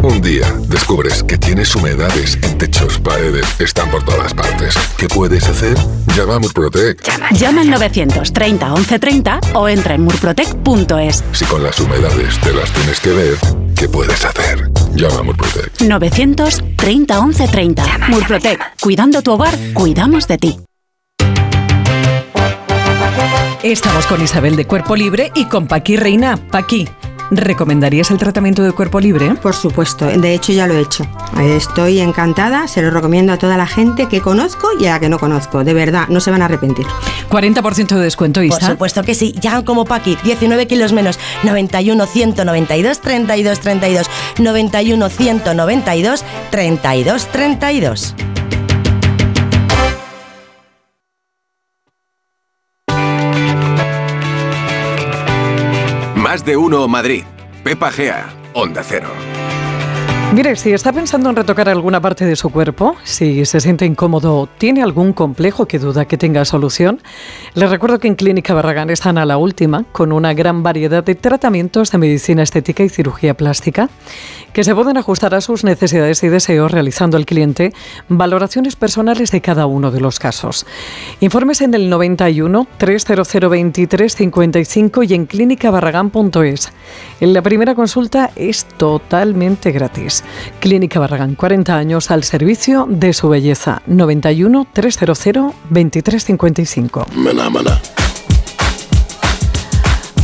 Un día descubres que tienes humedades en techos, paredes, están por todas partes. ¿Qué puedes hacer? Llama a Murprotec. Llama, al 930 1130 o entra en murprotec.es. Si con las humedades te las tienes que ver, ¿qué puedes hacer? Llama a Murprotec. 930 1130. Murprotec. Cuidando tu hogar, cuidamos de ti. Estamos con Isabel de Cuerpo Libre y con Paqui Reina. Paqui. ¿Recomendarías el tratamiento de cuerpo libre? Por supuesto, de hecho ya lo he hecho. Estoy encantada, se lo recomiendo a toda la gente que conozco y a la que no conozco. De verdad, no se van a arrepentir. 40% de descuento, Isa. Por supuesto que sí. Ya como Paqui, 19 kilos menos. 91 192 32 32. 91 192 32 32. Más de uno Madrid. Pepa Gea, Onda Cero. Mire, si está pensando en retocar alguna parte de su cuerpo, si se siente incómodo, tiene algún complejo que duda que tenga solución, les recuerdo que en Clínica Barragán están a la última con una gran variedad de tratamientos de medicina estética y cirugía plástica que se pueden ajustar a sus necesidades y deseos realizando al cliente valoraciones personales de cada uno de los casos. Informes en el 91 300 23 55 y en clínicabarragán.es. En la primera consulta es totalmente gratis. Clínica Barragán, 40 años al servicio de su belleza. 91 300 23 55.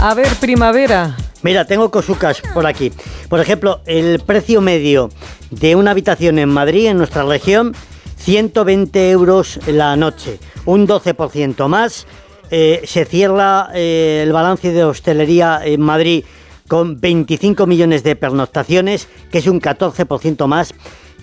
A ver, primavera. Mira, tengo cosucas por aquí. Por ejemplo, el precio medio de una habitación en Madrid, en nuestra región, 120 euros la noche, un 12% más. Eh, se cierra eh, el balance de hostelería en Madrid con 25 millones de pernoctaciones, que es un 14% más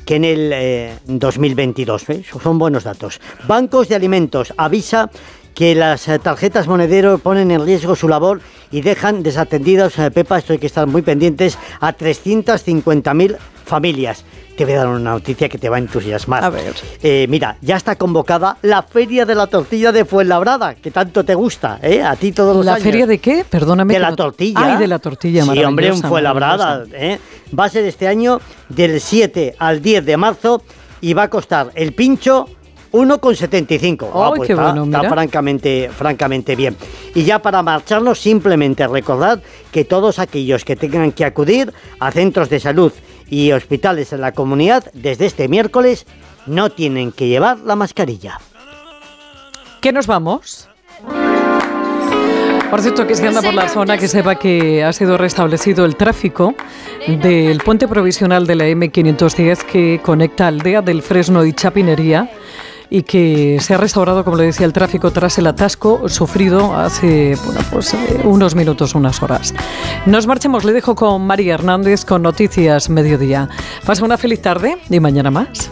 que en el 2022. ¿eh? Son buenos datos. Bancos de alimentos avisa que las eh, tarjetas monedero ponen en riesgo su labor y dejan desatendidos, eh, Pepa, esto hay que estar muy pendientes, a 350.000 familias. Te voy a dar una noticia que te va a entusiasmar. A ver. Eh, mira, ya está convocada la Feria de la Tortilla de Fuenlabrada, que tanto te gusta, ¿eh? A ti todos los ¿La años. feria de qué? Perdóname. De la tortilla. Ay, de la tortilla, Sí, hombre, en Fuenlabrada, ¿eh? Va a ser este año del 7 al 10 de marzo y va a costar el pincho 1,75. Ah, ¡Ay, pues está, bueno, está francamente, francamente bien. Y ya para marcharnos, simplemente recordad que todos aquellos que tengan que acudir a centros de salud y hospitales en la comunidad desde este miércoles no tienen que llevar la mascarilla. ¿Qué nos vamos? Por cierto, que si anda por la zona, que sepa que ha sido restablecido el tráfico del puente provisional de la M510 que conecta Aldea del Fresno y Chapinería y que se ha restaurado, como le decía, el tráfico tras el atasco sufrido hace pues, eh, unos minutos, unas horas. Nos marchemos, le dejo con María Hernández con Noticias Mediodía. Pasa una feliz tarde y mañana más.